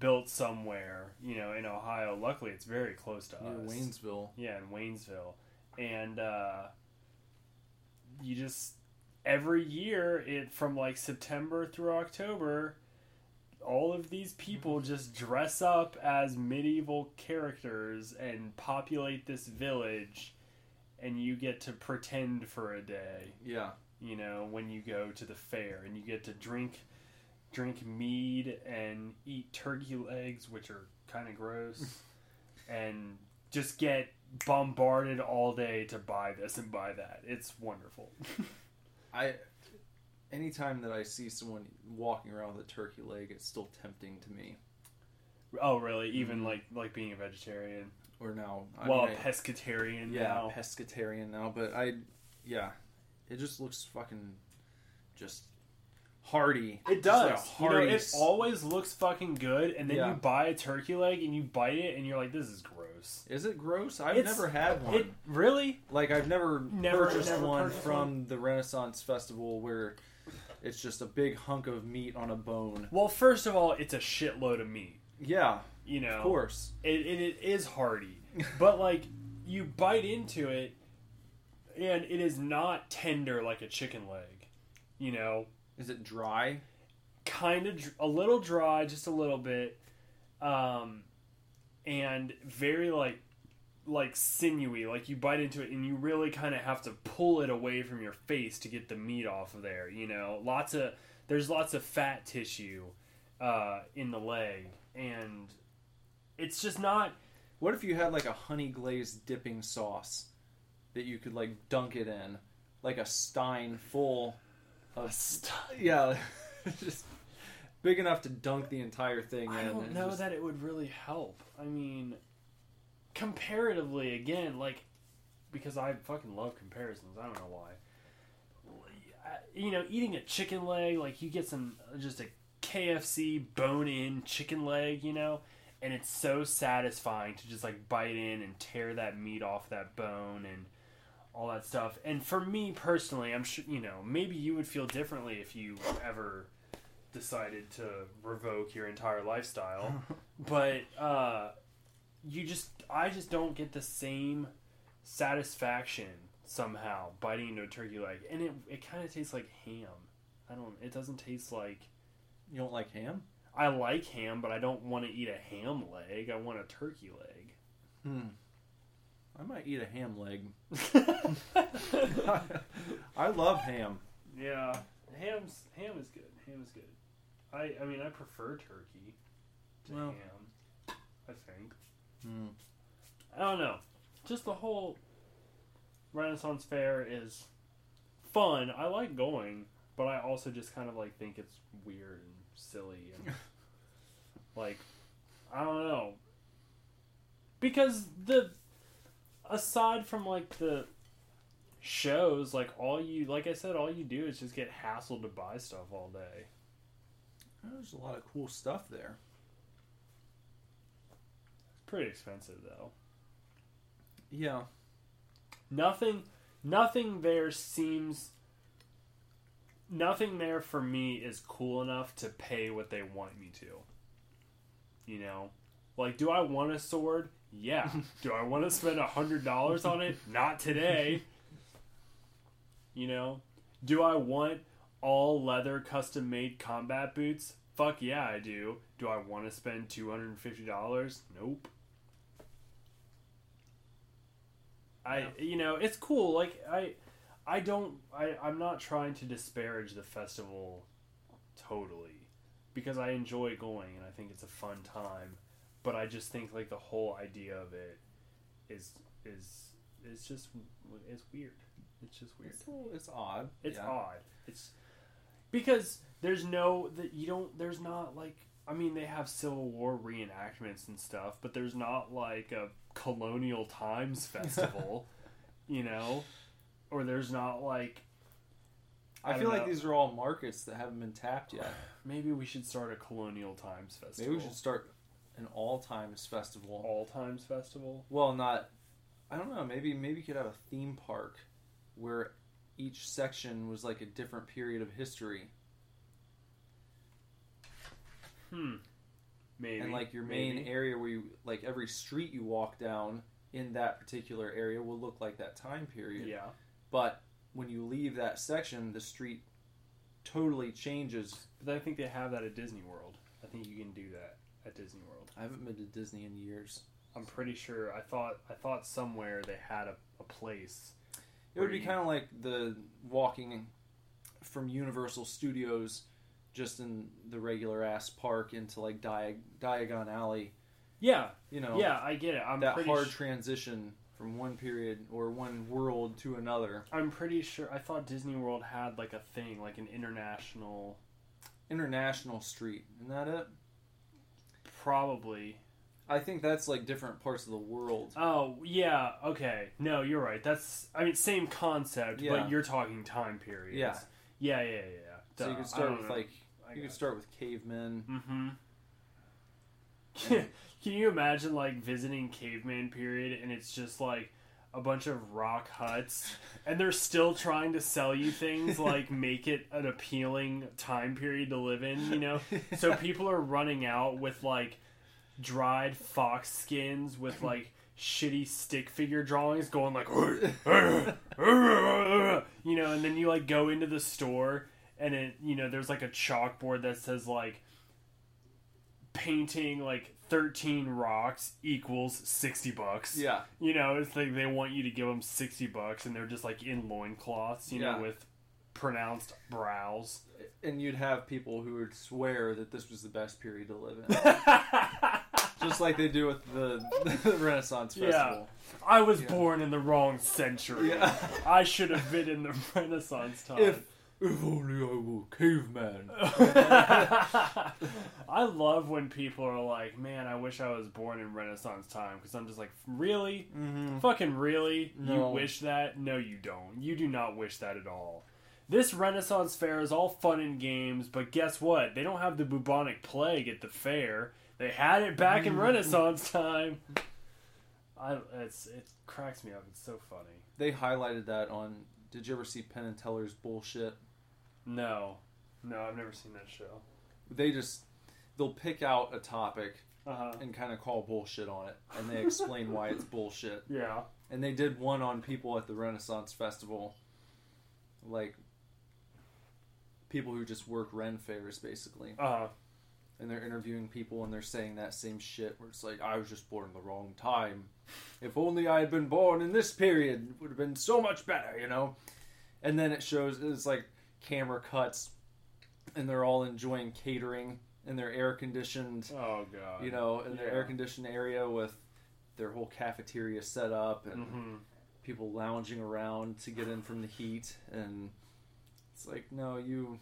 Speaker 2: built somewhere, you know, in Ohio. Luckily, it's very close to
Speaker 1: Near
Speaker 2: us.
Speaker 1: Waynesville.
Speaker 2: Yeah, in Waynesville, and uh, you just every year it from like September through October. All of these people mhm. just dress up as medieval characters and populate this village and you get to pretend for a day.
Speaker 1: Yeah.
Speaker 2: you know when you go to the fair and you get to drink drink mead and eat turkey legs which are kind of gross and just get bombarded all day to buy this and buy that. It's wonderful.
Speaker 1: I anytime that I see someone walking around with a turkey leg, it's still tempting to me.
Speaker 2: oh really even
Speaker 1: Mhm.
Speaker 2: like like being a vegetarian
Speaker 1: Or now, I
Speaker 2: well
Speaker 1: mean, I-
Speaker 2: pescatarian
Speaker 1: yeah,
Speaker 2: now
Speaker 1: pescatarian now. But I, yeah, it just looks fucking just hearty.
Speaker 2: It
Speaker 1: Just like
Speaker 2: does. You know, it always looks fucking good, and then
Speaker 1: Yeah.
Speaker 2: you buy a turkey leg and you bite it, and you're like, "This is gross."
Speaker 1: Is it gross? I've
Speaker 2: It's-
Speaker 1: never had one.
Speaker 2: It really?
Speaker 1: like I've never,
Speaker 2: Never-
Speaker 1: purchased
Speaker 2: never
Speaker 1: one
Speaker 2: purchased
Speaker 1: from the Renaissance Festival where it's just a big hunk of meat on a bone.
Speaker 2: Well, first of all, it's a shitload of meat.
Speaker 1: Yeah,
Speaker 2: You know,
Speaker 1: of course.
Speaker 2: it, it, it is hearty, but like you bite into it, and it is not tender like a chicken leg. You know,
Speaker 1: Is it dry?
Speaker 2: kind of a little dry, just a little bit, um, and very like like sinewy. Like you bite into it, and you really kind of have to pull it away from your face to get the meat off of there. You know, lots of there's lots of fat tissue uh, in the leg, and it's just not.
Speaker 1: What if you had like a honey glazed dipping sauce that you could like dunk it in, like a stein full of yeah, just big enough to dunk the entire thing
Speaker 2: I
Speaker 1: in.
Speaker 2: don't
Speaker 1: and
Speaker 2: know
Speaker 1: just-
Speaker 2: that it would really help. I mean, comparatively, again, like because I fucking love comparisons. I don't know why. You know, eating a chicken leg, like you get some just a KFC bone-in chicken leg, you know, and it's so satisfying to just like bite in and tear that meat off that bone and all that stuff. And for me personally, I'm sure you know maybe you would feel differently if you ever decided to revoke your entire lifestyle, but uh, you just I just don't get the same satisfaction somehow biting into a turkey leg, and it it kind of tastes like ham. I don't. It doesn't taste like.
Speaker 1: You don't like ham?
Speaker 2: I like ham, but I don't want to eat a ham leg. I want a turkey leg.
Speaker 1: Hmm. I might eat a ham leg. I love ham.
Speaker 2: yeah, ham's ham is good. Ham is good. I I mean I prefer turkey to
Speaker 1: Well.
Speaker 2: ham. I don't know. Just the whole Renaissance Fair is fun. I like going, but I also just kind of like think it's weird and silly and like I don't know. Because the aside from like the shows, like all you like I said, all you do is just get hassled to buy stuff all day.
Speaker 1: There's a lot of cool stuff there.
Speaker 2: It's pretty expensive though.
Speaker 1: Yeah.
Speaker 2: nothing nothing there seems nothing there for me is cool enough to pay what they want me to. You know? Like do i want a sword? Yeah. Do i want to spend a hundred dollars on it? Not today. You know? Do i want all leather custom made combat boots? Fuck yeah i do. Do i want to spend $250 nope I you know it's cool. Like I, I don't. I I'm not trying to disparage the festival, totally, because I enjoy going and I think it's a fun time. But I just think like the whole idea of it is is is just it's weird. It's just weird.
Speaker 1: It's, it's odd.
Speaker 2: It's
Speaker 1: yeah.
Speaker 2: odd. It's because there's no that you don't. There's not like I mean they have Civil War reenactments and stuff, but there's not like a colonial times festival, you know, or there's not like
Speaker 1: I,
Speaker 2: I
Speaker 1: feel like these are all markets that haven't been tapped yet.
Speaker 2: maybe we should start a colonial times festival.
Speaker 1: Maybe we should start an all times festival.
Speaker 2: all times festival.
Speaker 1: Well, not. I don't know. Maybe maybe you could have a theme park where each section was like a different period of history,
Speaker 2: Hmm. Maybe
Speaker 1: and like your main
Speaker 2: maybe.
Speaker 1: area where you like every street you walk down in that particular area will look like that time period.
Speaker 2: Yeah.
Speaker 1: But when you leave that section, the street totally changes.
Speaker 2: But I think they have that at Disney World. I think you can do that at Disney World.
Speaker 1: I haven't been to Disney in years.
Speaker 2: I'm pretty sure. I thought I thought somewhere they had a, a place.
Speaker 1: It would be
Speaker 2: you-
Speaker 1: kind of like the walking from Universal Studios just in the regular ass park into like Diag- Diagon Alley.
Speaker 2: Yeah,
Speaker 1: You know,
Speaker 2: yeah, I get it. I'm
Speaker 1: that
Speaker 2: pretty
Speaker 1: hard
Speaker 2: su-
Speaker 1: transition from one period or one world to another.
Speaker 2: I'm pretty sure. I thought Disney World had like a thing, like an international.
Speaker 1: International Street, isn't that it?
Speaker 2: Probably.
Speaker 1: I think that's like different parts of the world.
Speaker 2: Oh yeah. Okay. No, you're right. That's. I mean, same concept,
Speaker 1: Yeah.
Speaker 2: but you're talking time periods.
Speaker 1: Yeah.
Speaker 2: Yeah. Yeah. Yeah.
Speaker 1: So you could start with
Speaker 2: know.
Speaker 1: like you could start with cavemen.
Speaker 2: Mm-hmm. Can, can you imagine like visiting caveman period and it's just like a bunch of rock huts and they're still trying to sell you things like make it an appealing time period to live in, you know? So people are running out with like dried fox skins with like shitty stick figure drawings going like you know, and then you like go into the store and it you know there's like a chalkboard that says like painting like 13 rocks equals 60 bucks.
Speaker 1: Yeah.
Speaker 2: You know, it's like they want you to give them 60 bucks and they're just like in loincloths, you
Speaker 1: Yeah.
Speaker 2: know, with pronounced brows.
Speaker 1: And you'd have people who would swear that this was the best period to live in. Just like they do with the, the Renaissance
Speaker 2: Yeah.
Speaker 1: Festival.
Speaker 2: I was
Speaker 1: Yeah.
Speaker 2: born in the wrong century.
Speaker 1: Yeah.
Speaker 2: I should have been in the Renaissance time.
Speaker 1: If if only I were a caveman.
Speaker 2: I love when people are like, "Man, I wish I was born in Renaissance time." Because I'm just like, "Really,
Speaker 1: Mm-hmm.
Speaker 2: fucking really? You wish that? No, you don't. You do not wish that at all." This Renaissance fair is all fun and games, but guess what? They don't have the bubonic plague at the fair. They had it back in Renaissance time. I it's it cracks me up. It's so funny.
Speaker 1: They highlighted that on. Did you ever see Penn and Teller's bullshit?
Speaker 2: No, no, I've never seen that show.
Speaker 1: They just they'll pick out a topic
Speaker 2: Uh huh.
Speaker 1: and kind of call bullshit on it, and they explain why it's bullshit.
Speaker 2: Yeah.
Speaker 1: And they did one on people at the Renaissance Festival, like people who just work Ren fairs, basically.
Speaker 2: Uh huh.
Speaker 1: and they're interviewing people and they're saying that same shit where it's like I was just born in the wrong time. If only I had been born in this period, it would have been so much better, you know. And then it shows it's like camera cuts, and they're all enjoying catering in their air conditioned,
Speaker 2: Oh god.
Speaker 1: you know, in their
Speaker 2: Yeah.
Speaker 1: air conditioned area with their whole cafeteria set up and
Speaker 2: hmm
Speaker 1: people lounging around to get in from the heat and it's like no you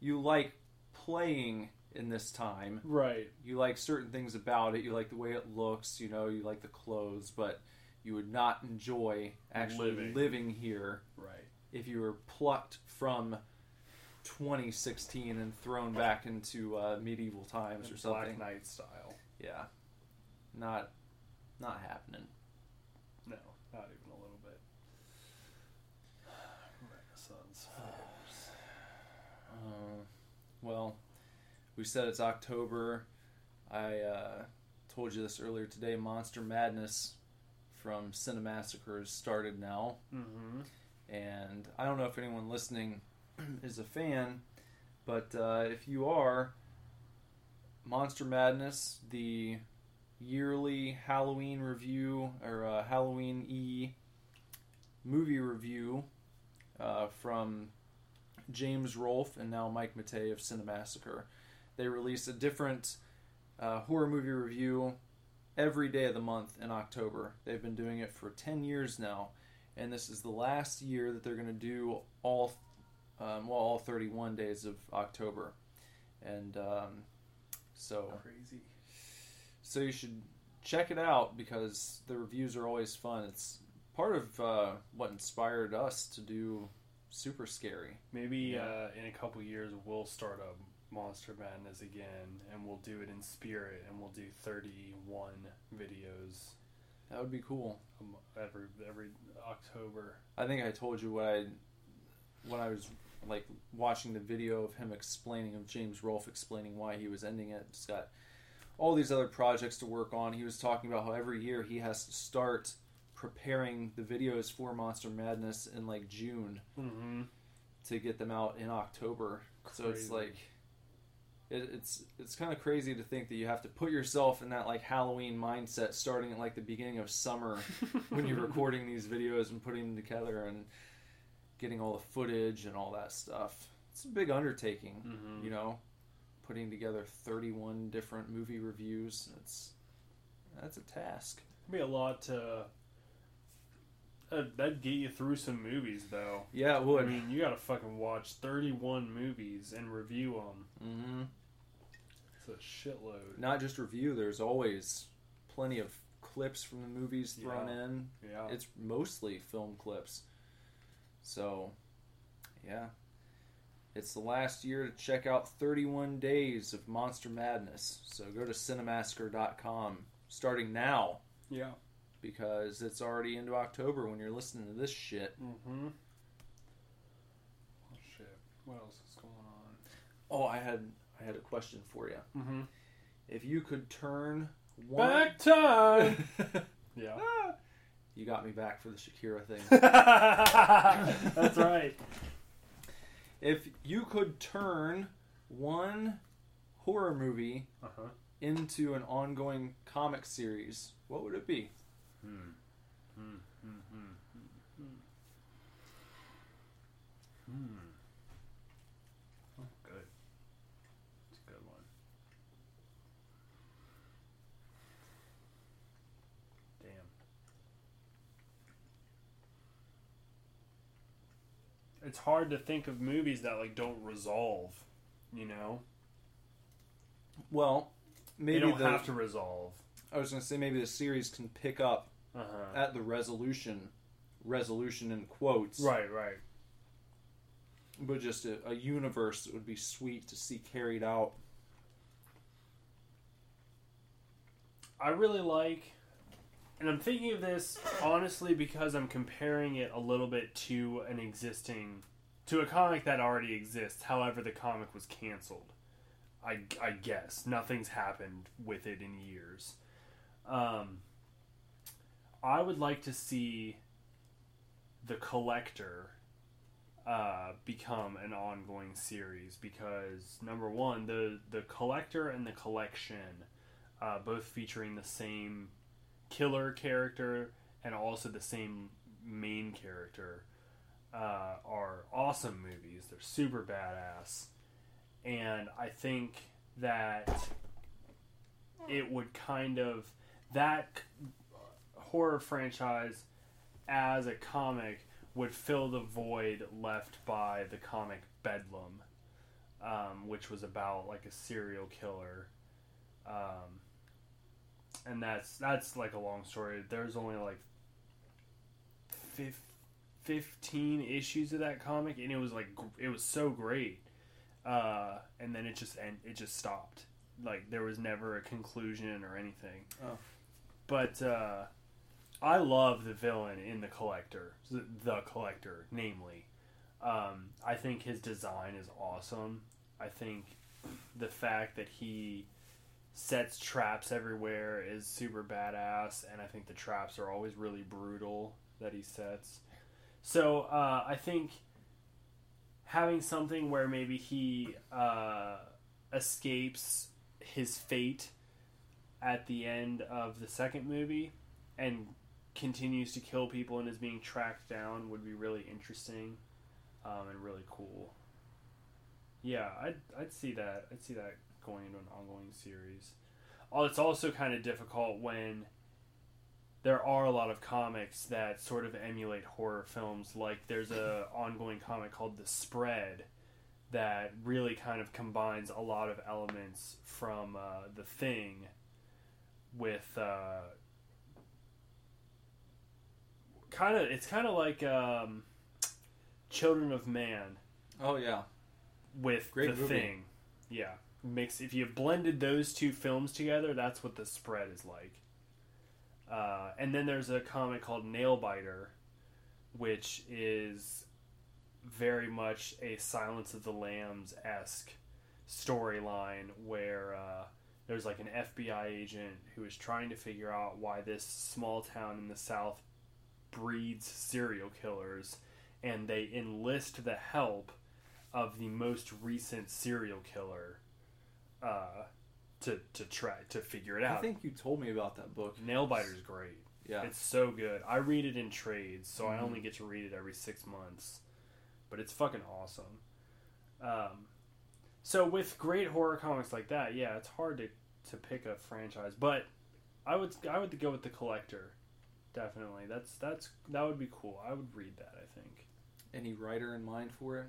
Speaker 1: you like playing in this time
Speaker 2: Right.
Speaker 1: you like certain things about it you like the way it looks you know you like the clothes but you would not enjoy actually
Speaker 2: Living.
Speaker 1: living, here
Speaker 2: Right.
Speaker 1: if you were plucked from 2016 and thrown back into uh, medieval times or something
Speaker 2: Black Knight style.
Speaker 1: yeah not not happening
Speaker 2: No, not even a little bit. Renaissance.
Speaker 1: Uh, well, we said it's October. I uh, told you this earlier today. Monster Madness from Cinemassacre has started now,
Speaker 2: Mm-hmm.
Speaker 1: And I don't know if anyone listening is a fan, but uh, if you are, Monster Madness, the yearly Halloween review or uh, Halloween E movie review uh, from James Rolfe and now Mike Matei of Cinemassacre. They release a different uh, horror movie review every day of the month in October. They've been doing it for 10 years now, and this is the last year that they're going to do all, um, well, all 31 days of October. And um, so,
Speaker 2: Crazy.
Speaker 1: so you should check it out because the reviews are always fun. It's part of uh, what inspired us to do Super Scary.
Speaker 2: Maybe
Speaker 1: Yeah.
Speaker 2: uh, in a couple years we'll start a Monster Madness again, and we'll do it in spirit, and we'll do thirty-one videos
Speaker 1: That would be cool.
Speaker 2: um, every every October.
Speaker 1: I think I told you what I when I was like watching the video of him explaining of James Rolfe explaining why he was ending it. Just got all these other projects to work on. He was talking about how every year he has to start preparing the videos for Monster Madness in like June
Speaker 2: Mm-hmm.
Speaker 1: to get them out in October. So it's like it, it's it's kind of crazy to think that you have to put yourself in that like Halloween mindset starting at like the beginning of summer when you're recording these videos and putting them together and getting all the footage and all that stuff. It's a big undertaking,
Speaker 2: Mhm.
Speaker 1: you know, putting together 31 different movie reviews. It's that's a task.
Speaker 2: Be a lot to. Uh, that'd get you through some movies, though.
Speaker 1: Yeah, it would.
Speaker 2: I mean, you gotta fucking watch 31 movies and review them.
Speaker 1: Mm-hmm.
Speaker 2: It's a shitload.
Speaker 1: Not just review. There's always plenty of clips from the movies thrown
Speaker 2: Yeah.
Speaker 1: in.
Speaker 2: Yeah.
Speaker 1: It's mostly film clips. So, yeah. It's the last year to check out 31 days of Monster Madness. So go to cinemassacre.com starting now
Speaker 2: yeah.
Speaker 1: Because it's already into October when you're listening to this shit.
Speaker 2: Mm-hmm. Oh, shit. What else is going on?
Speaker 1: Oh, I had I had a question for you.
Speaker 2: Mm-hmm.
Speaker 1: If you could turn one
Speaker 2: Back time! yeah.
Speaker 1: You got me back for the Shakira thing.
Speaker 2: That's right.
Speaker 1: if you could turn one horror movie
Speaker 2: Uh-huh.
Speaker 1: into an ongoing comic series, what would it be?
Speaker 2: Hmm. Hmm. Hmm. Hmm. Hmm. Hmm. Oh, good. It's a good one. Damn. It's hard to think of movies that like don't resolve, you know?
Speaker 1: Well, maybe
Speaker 2: they don't
Speaker 1: the,
Speaker 2: have to resolve.
Speaker 1: I was going to say maybe the series can pick up
Speaker 2: Uh-huh.
Speaker 1: at the resolution, resolution in quotes,
Speaker 2: Right, right.
Speaker 1: but just a, a universe that would be sweet to see carried out.
Speaker 2: I really like, and I'm thinking of this honestly because I'm comparing it a little bit to an existing, to a comic that already exists. However, the comic was canceled. I, I guess nothing's happened with it in years. Um, I would like to see the collector uh, become an ongoing series because number one, the the collector and the collection uh, both featuring the same killer character and also the same main character, uh, are awesome movies. They're super badass. And I think that it would kind of, that horror franchise as a comic would fill the void left by the comic Bedlam, um, which was about like a serial killer. Um, and that's that's like a long story. There's only like fif- 15 issues of that comic, and it was like it was so great. Uh, and then it just and it just stopped. Like there was never a conclusion or anything.
Speaker 1: Oh.
Speaker 2: But uh, I love the villain in the collector, the, collector, namely. Um, I think his design is awesome. I think the fact that he sets traps everywhere is super badass, and I think the traps are always really brutal that he sets. So uh, I think having something where maybe he uh, escapes his fate at the end of the second movie and continues to kill people and is being tracked down would be really interesting um, and really cool. Yeah, I'd, I'd see that. I'd see that going into an ongoing series. Oh, it's also kind of difficult when there are a lot of comics that sort of emulate horror films. Like there's a ongoing comic called The Spread that really kind of combines a lot of elements from uh, The Thing with uh, kind of it's kind of like um, Children of Men
Speaker 1: Oh yeah,
Speaker 2: with
Speaker 1: Great
Speaker 2: the
Speaker 1: movie.
Speaker 2: thing. Yeah, mix. If you blended those two films together, that's what the spread is like. Uh, and then there's a comic called Nailbiter, which is very much a Silence of the Lambs esque storyline where uh, there's like an FBI agent who is trying to figure out why this small town in the South breeds serial killers, and they enlist the help of the most recent serial killer uh, to to try to figure it out.
Speaker 1: I think you told me about that book.
Speaker 2: Nailbiter's great.
Speaker 1: Yeah.
Speaker 2: It's so good. I read it in trades, so I
Speaker 1: Mhm.
Speaker 2: only get to read it every six months. But it's fucking awesome. Um, so with great horror comics like that, yeah, it's hard to, to pick a franchise. But I would I would go with the collector. Definitely. That's that's that would be cool. I would read that, I think.
Speaker 1: Any writer in mind for it?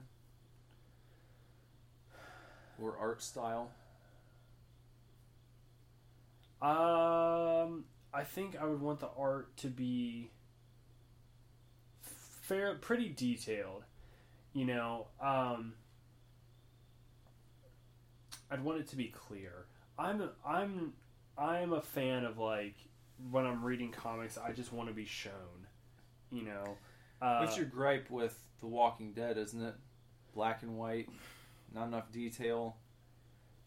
Speaker 1: Or art style?
Speaker 2: Um, I think I would want the art to be fair, pretty detailed. You know, um, I'd want it to be clear. I'm I'm I'm a fan of like when I'm reading comics, I just want to be shown. You know, uh,
Speaker 1: What's your gripe with The Walking Dead, isn't it? Black and white, not enough detail.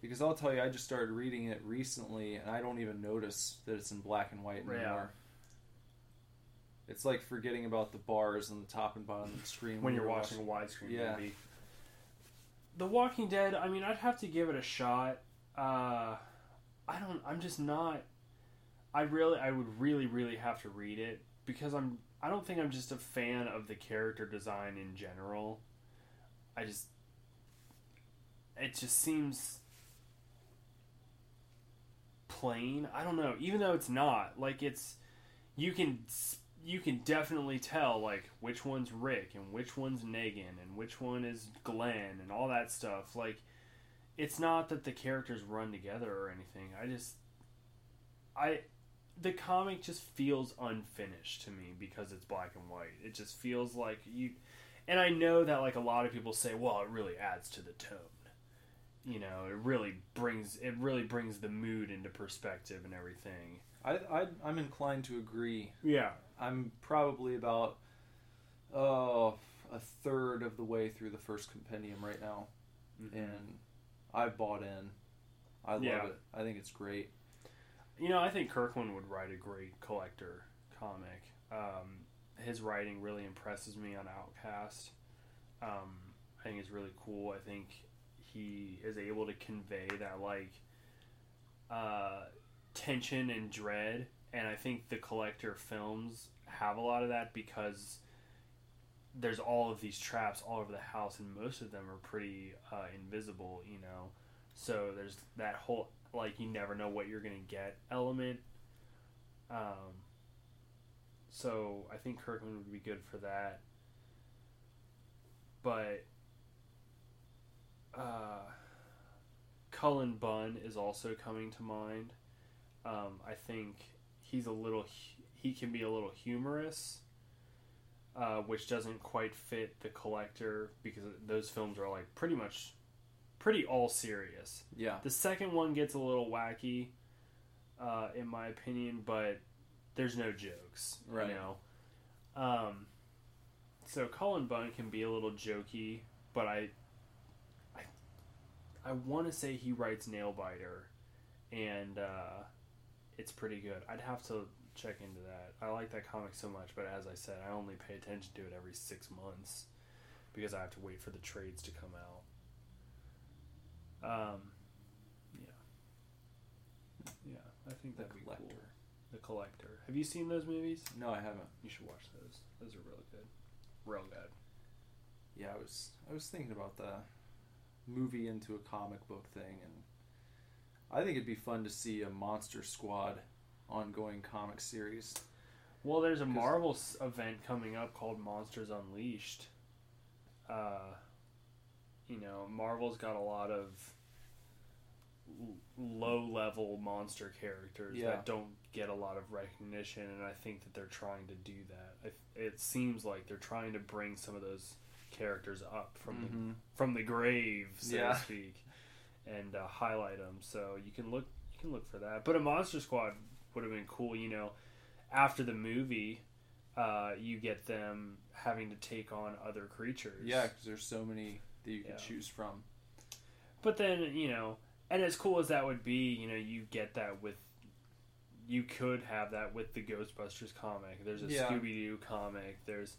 Speaker 1: Because I'll tell you, I just started reading it recently, and I don't even notice that it's in black and white
Speaker 2: Yeah.
Speaker 1: anymore. It's like forgetting about the bars on the top and bottom of the screen
Speaker 2: when you're
Speaker 1: you're
Speaker 2: watching a widescreen
Speaker 1: Yeah.
Speaker 2: movie. The Walking Dead. I mean, I'd have to give it a shot. Uh, I don't. I'm just not. I really. I would really, really have to read it because I'm. I don't think I'm just a fan of the character design in general. I just. It just seems plain. I don't know. Even though it's not like it's, you can you can definitely tell like which one's Rick and which one's Negan and which one is Glenn and all that stuff. Like, it's not that the characters run together or anything. I just, I, the comic just feels unfinished to me because it's black and white. It just feels like you, and I know that like a lot of people say, well, it really adds to the tone. You know, it really brings it really brings the mood into perspective and everything.
Speaker 1: I, I, I'm inclined to agree.
Speaker 2: Yeah,
Speaker 1: I'm probably about oh, a third of the way through the first compendium right now, and I've bought in. I love
Speaker 2: Yeah.
Speaker 1: it. I think it's great.
Speaker 2: You know, I think Kirkman would write a great collector comic. Um, his writing really impresses me on Outcast. Um, I think it's really cool. I think he is able to convey that like uh, tension and dread, and I think the collector films have a lot of that because there's all of these traps all over the house, and most of them are pretty uh, invisible. You know, so there's that whole like you never know what you're gonna get element. Um, so I think Kirkman would be good for that. But uh, Cullen Bunn is also coming to mind. Um, I think he's a little he can be a little humorous, uh, which doesn't quite fit the collector because those films are like pretty much pretty all serious.
Speaker 1: Yeah.
Speaker 2: The second one gets a little wacky, uh, in my opinion, but there's no jokes,
Speaker 1: Right.
Speaker 2: you know. Um, so Cullen Bunn can be a little jokey, but I, I, I want to say he writes Nailbiter, and uh, it's pretty good. I'd have to check into that. I like that comic so much, but as I said, I only pay attention to it every six months because I have to wait for the trades to come out. Um, yeah, yeah, I think that'd be
Speaker 1: collector.
Speaker 2: cool. The Collector. Have you seen those movies?
Speaker 1: No, I haven't.
Speaker 2: You should watch those. Those are really good. Real good.
Speaker 1: Yeah, I was I was thinking about the movie into a comic book thing, and I think it'd be fun to see a Monster Squad ongoing comic series.
Speaker 2: Well, there's a Marvel event coming up called Monsters Unleashed. Uh, you know, Marvel's got a lot of low level monster characters
Speaker 1: Yeah.
Speaker 2: that don't get a lot of recognition, and I think that they're trying to do that. I, it seems like they're trying to bring some of those characters up from the
Speaker 1: Mhm.
Speaker 2: from the grave, so
Speaker 1: Yeah.
Speaker 2: to speak, and uh, highlight them. So you can look you can look for that. But a Monster Squad would have been cool. You know, after the movie, uh, you get them having to take on other creatures.
Speaker 1: Yeah, because there's so many that you can
Speaker 2: Yeah.
Speaker 1: choose from.
Speaker 2: But then you know, and as cool as that would be, you know, you get that with. You could have that with the Ghostbusters comic. There's a
Speaker 1: Yeah.
Speaker 2: Scooby Doo comic. There's,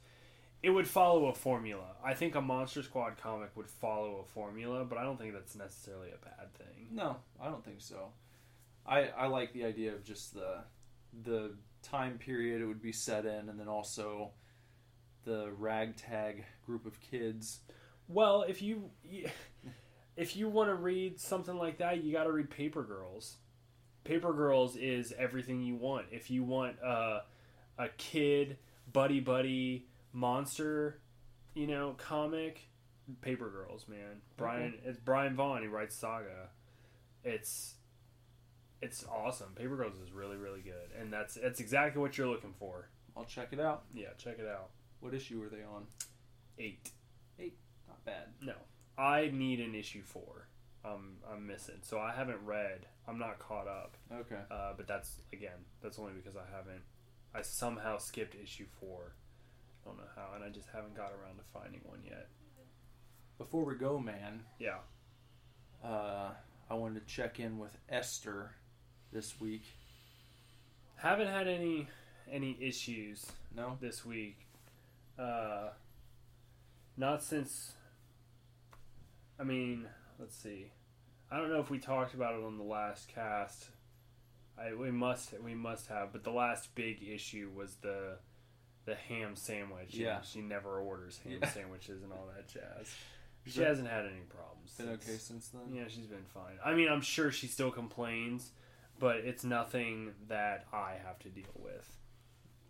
Speaker 2: it would follow a formula. I think a Monster Squad comic would follow a formula, but I don't think that's necessarily a bad thing.
Speaker 1: No, I don't think so. I I like the idea of just the the time period it would be set in, and then also the ragtag group of kids.
Speaker 2: Well, if you if you want to read something like that, you got to read Paper Girls. Paper Girls is everything you want. If you want uh, a kid buddy buddy monster, you know, comic, Paper Girls, man. Brian, it's Brian Vaughan. He writes Saga. It's it's awesome. Paper Girls is really really good, and that's that's exactly what you're looking for.
Speaker 1: I'll check it out.
Speaker 2: Yeah, check it out.
Speaker 1: What issue are they on?
Speaker 2: Eight.
Speaker 1: Not bad.
Speaker 2: No, I need an issue four. Um, I'm missing, so I haven't read. I'm not caught up.
Speaker 1: Okay.
Speaker 2: Uh, but that's again, that's only because I haven't. I somehow skipped issue four. I don't know how, and I just haven't got around to finding one yet.
Speaker 1: Before we go, man,
Speaker 2: Yeah.
Speaker 1: uh, I wanted to check in with Esther this week.
Speaker 2: Haven't had any any issues
Speaker 1: No.
Speaker 2: this week. Uh, not since. I mean, let's see. I don't know if we talked about it on the last cast. I we must we must have, but the last big issue was the the ham sandwich. and
Speaker 1: Yeah.
Speaker 2: she never orders ham
Speaker 1: Yeah.
Speaker 2: sandwiches and all that jazz. She
Speaker 1: Been-
Speaker 2: hasn't had any problems.
Speaker 1: Been
Speaker 2: since-
Speaker 1: okay since then.
Speaker 2: Yeah, she's been fine. I mean, I'm sure she still complains, but it's nothing that I have to deal with.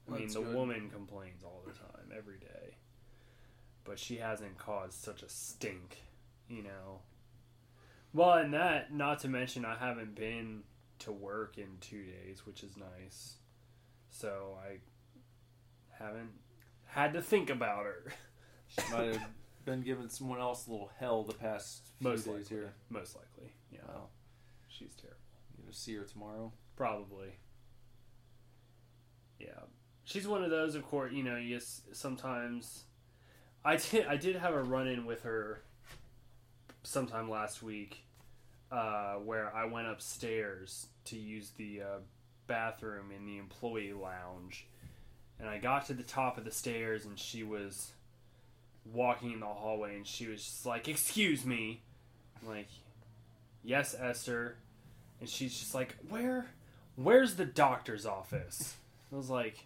Speaker 2: I mean, the
Speaker 1: good.
Speaker 2: woman complains all the time, every day. But she hasn't caused such a stink, you know. Well, and that, not to mention, I haven't been to work in two days, which is nice. So I haven't had to think about her.
Speaker 1: She might have been giving someone else a little hell the past few
Speaker 2: Most
Speaker 1: days
Speaker 2: likely.
Speaker 1: here.
Speaker 2: Most likely. Yeah.
Speaker 1: Wow.
Speaker 2: She's terrible.
Speaker 1: You gonna see her tomorrow?
Speaker 2: Probably. Yeah, she's one of those. Of course, you know. You just sometimes. I did. I did have a run in with her. Sometime last week, uh, where I went upstairs to use the uh, bathroom in the employee lounge, and I got to the top of the stairs, and she was walking in the hallway, and she was just like, "Excuse me," I'm like, "Yes, Esther," and she's just like, "Where?" where's the doctor's office? I was like,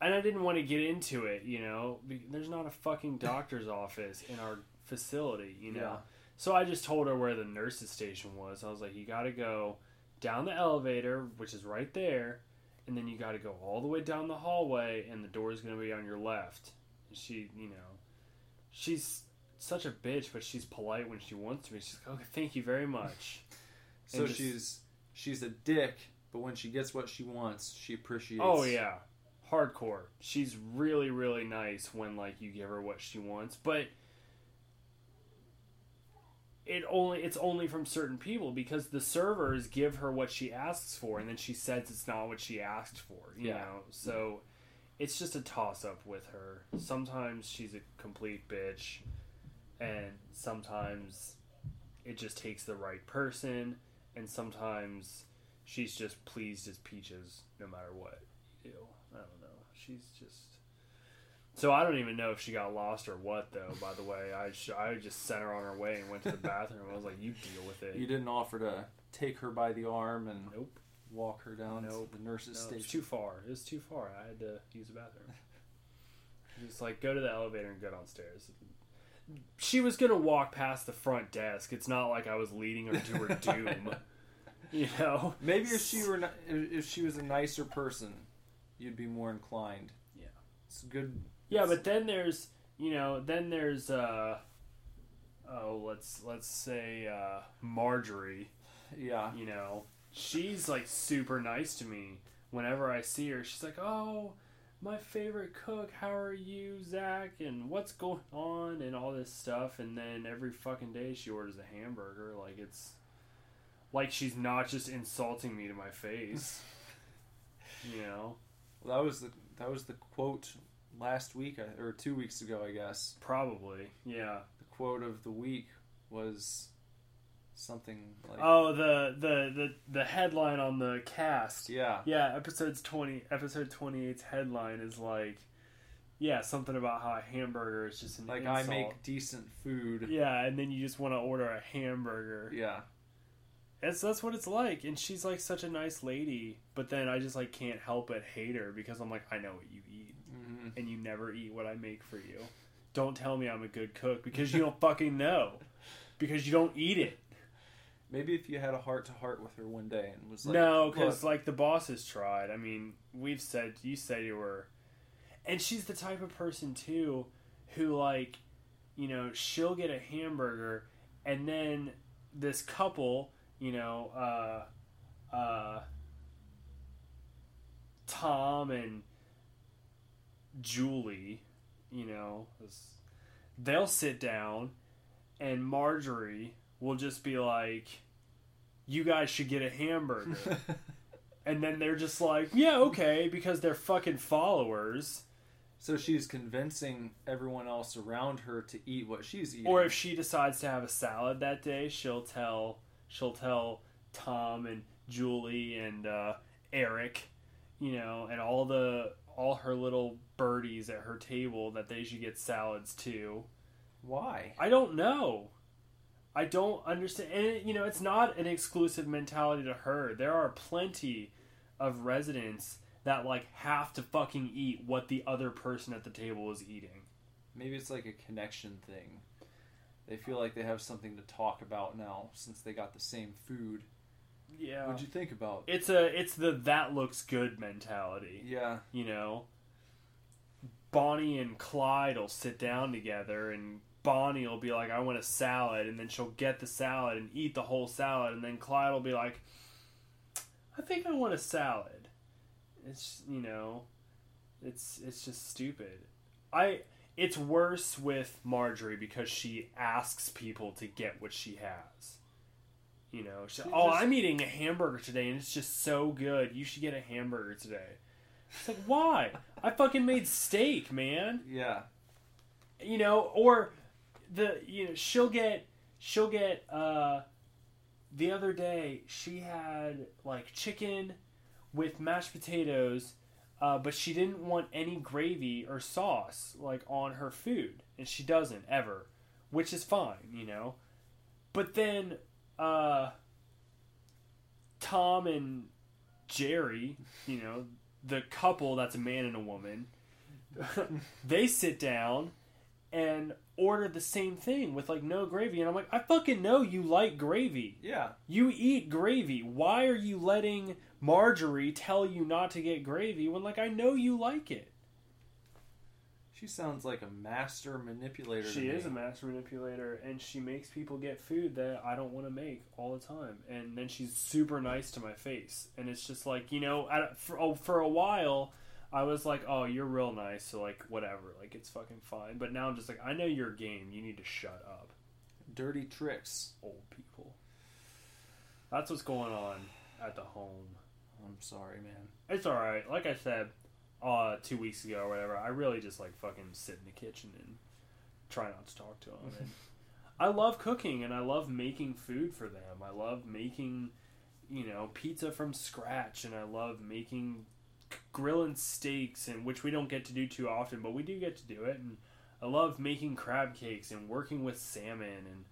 Speaker 2: and I didn't want to get into it, you know. There's not a fucking doctor's office in our facility, you know.
Speaker 1: Yeah.
Speaker 2: So I just told her where the nurse's station was. I was like, you got to go down the elevator, which is right there, and then you got to go all the way down the hallway, and the door is going to be on your left. And she, you know, she's such a bitch, but she's polite when she wants to be. She's like, okay, thank you very much.
Speaker 1: So
Speaker 2: just-
Speaker 1: she's she's a dick, but when she gets what she wants, she appreciates.
Speaker 2: Oh yeah, hardcore. She's really really nice when like you give her what she wants, but it only it's only from certain people because the servers give her what she asks for and then she says it's not what she asked for, you
Speaker 1: Yeah.
Speaker 2: know. So it's just a toss up with her. Sometimes she's a complete bitch and sometimes it just takes the right person and sometimes she's just pleased as peaches no matter what you do. I don't know. She's just. So I don't even know if she got lost or what, though. By the way, I sh- I just sent her on her way and went to the bathroom. I was like, "You deal with it."
Speaker 1: You didn't offer to take her by the arm and
Speaker 2: Nope.
Speaker 1: walk her down
Speaker 2: Nope.
Speaker 1: to the nurse's
Speaker 2: No,
Speaker 1: station.
Speaker 2: too far. It was too far. I had to use the bathroom. Just like go to the elevator and go downstairs. She was gonna walk past the front desk. It's not like I was leading her to her doom. You know.
Speaker 1: Maybe if she were ni- if she was a nicer person, you'd be more inclined.
Speaker 2: Yeah.
Speaker 1: It's good.
Speaker 2: Yeah, but then there's you know then there's uh oh let's let's say uh Marjorie.
Speaker 1: Yeah.
Speaker 2: You know she's like super nice to me. Whenever I see her, she's like, "Oh, my favorite cook. How are you, Zach? And what's going on? And all this stuff." And then every fucking day she orders a hamburger. Like it's like she's not just insulting me to my face. you know,
Speaker 1: Well, that was the that was the quote last week or two weeks ago, I guess.
Speaker 2: probably. Yeah.
Speaker 1: The quote of the week was something like,
Speaker 2: Oh, the the the the headline on the cast.
Speaker 1: yeah,
Speaker 2: Yeah, episodes 20 episode 28's headline is like yeah, something about how a hamburger is just an
Speaker 1: Like I make decent food.
Speaker 2: Yeah, and then you just want to order a hamburger.
Speaker 1: Yeah.
Speaker 2: That's that's what it's like. And she's like such a nice lady, but then I just like can't help but hate her because I'm like, I know what you eat, and you never eat what I make for you. Don't tell me I'm a good cook because you don't fucking know, because you don't eat it.
Speaker 1: Maybe if you had a heart to heart with her one day and was like,
Speaker 2: no, because like the boss has tried. I mean, we've said you said you were, and she's the type of person too, who like, you know, she'll get a hamburger, and then this couple, you know, uh, uh, Tom and Julie, you know, they'll sit down, and Marjorie will just be like, "You guys should get a hamburger." And then they're just like, yeah, okay, because they're fucking followers.
Speaker 1: so she's convincing everyone else around her to eat what she's eating.
Speaker 2: Or if she decides to have a salad that day, she'll tell she'll tell Tom and Julie and uh, Eric, you know, and all the all her little birdies at her table that they should get salads too.
Speaker 1: why?
Speaker 2: I don't know. I don't understand. And, you know, it's not an exclusive mentality to her. There are plenty of residents that, like, have to fucking eat what the other person at the table is eating.
Speaker 1: Maybe it's like a connection thing. They feel like they have something to talk about now since they got the same food.
Speaker 2: Yeah.
Speaker 1: What'd you think about?
Speaker 2: It's a it's the that looks good mentality.
Speaker 1: Yeah,
Speaker 2: You know, Bonnie and Clyde will sit down together, and Bonnie will be like, "I want a salad," and then she'll get the salad and eat the whole salad, and then Clyde will be like, "I think I want a salad." It's you know, it's it's just stupid. I it's worse with Marjorie because she asks people to get what she has. You know, oh, I'm eating a hamburger today, and it's just so good. You should get a hamburger today. It's like, why? I fucking made steak, man.
Speaker 1: yeah.
Speaker 2: You know, or the you know she'll get she'll get uh the other day she had like chicken with mashed potatoes uh, but she didn't want any gravy or sauce like on her food and she doesn't ever which is fine you know but then uh tom and jerry you know the couple that's a man and a woman they sit down and order the same thing with like no gravy. And i'm like i fucking know you like gravy.
Speaker 1: Yeah.
Speaker 2: you eat gravy. Why are you letting marjorie tell you not to get gravy when like i know you like it
Speaker 1: She sounds like a master manipulator. to
Speaker 2: she
Speaker 1: me.
Speaker 2: is a master manipulator and she makes people get food that i don't want to make all the time and then she's super nice to my face and it's just like you know for, oh, for a while i was like oh you're real nice so like whatever like it's fucking fine but now i'm just like i know your game you need to shut up
Speaker 1: dirty tricks.
Speaker 2: old people. That's what's going on at the home.
Speaker 1: I'm sorry, man.
Speaker 2: It's all right. Like I said, uh, two weeks ago or whatever, I really just like fucking sit in the kitchen and try not to talk to them. And I love cooking and I love making food for them. I love making, you know, pizza from scratch and I love making grilling steaks and which we don't get to do too often, but we do get to do it. And I love making crab cakes and working with salmon and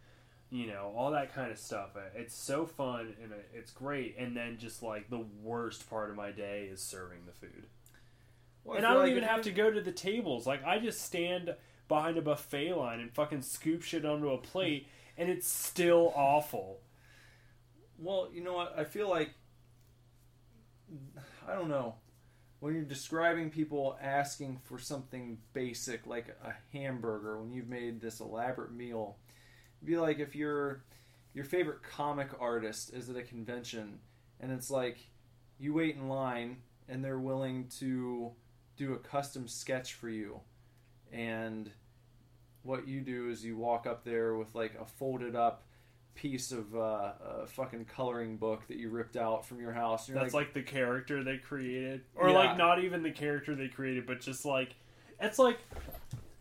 Speaker 2: you know all that kind of stuff. It's so fun and uh, it's great. And then just like the worst part of my day is serving the food
Speaker 1: Well,
Speaker 2: and
Speaker 1: feel
Speaker 2: I don't
Speaker 1: like
Speaker 2: even have to go to the tables. Like I just stand behind a buffet line and fucking scoop shit onto a plate, and it's still awful.
Speaker 1: Well, you know what? I feel like I don't know. When you're describing people asking for something basic like a hamburger when you've made this elaborate meal, it'd be like if your your favorite comic artist is at a convention and it's like you wait in line and they're willing to do a custom sketch for you and what you do is you walk up there with like a folded up piece of uh, a fucking coloring book that you ripped out from your house.
Speaker 2: That's like, the character they created, or
Speaker 1: Yeah.
Speaker 2: like not even the character they created, but just like it's like,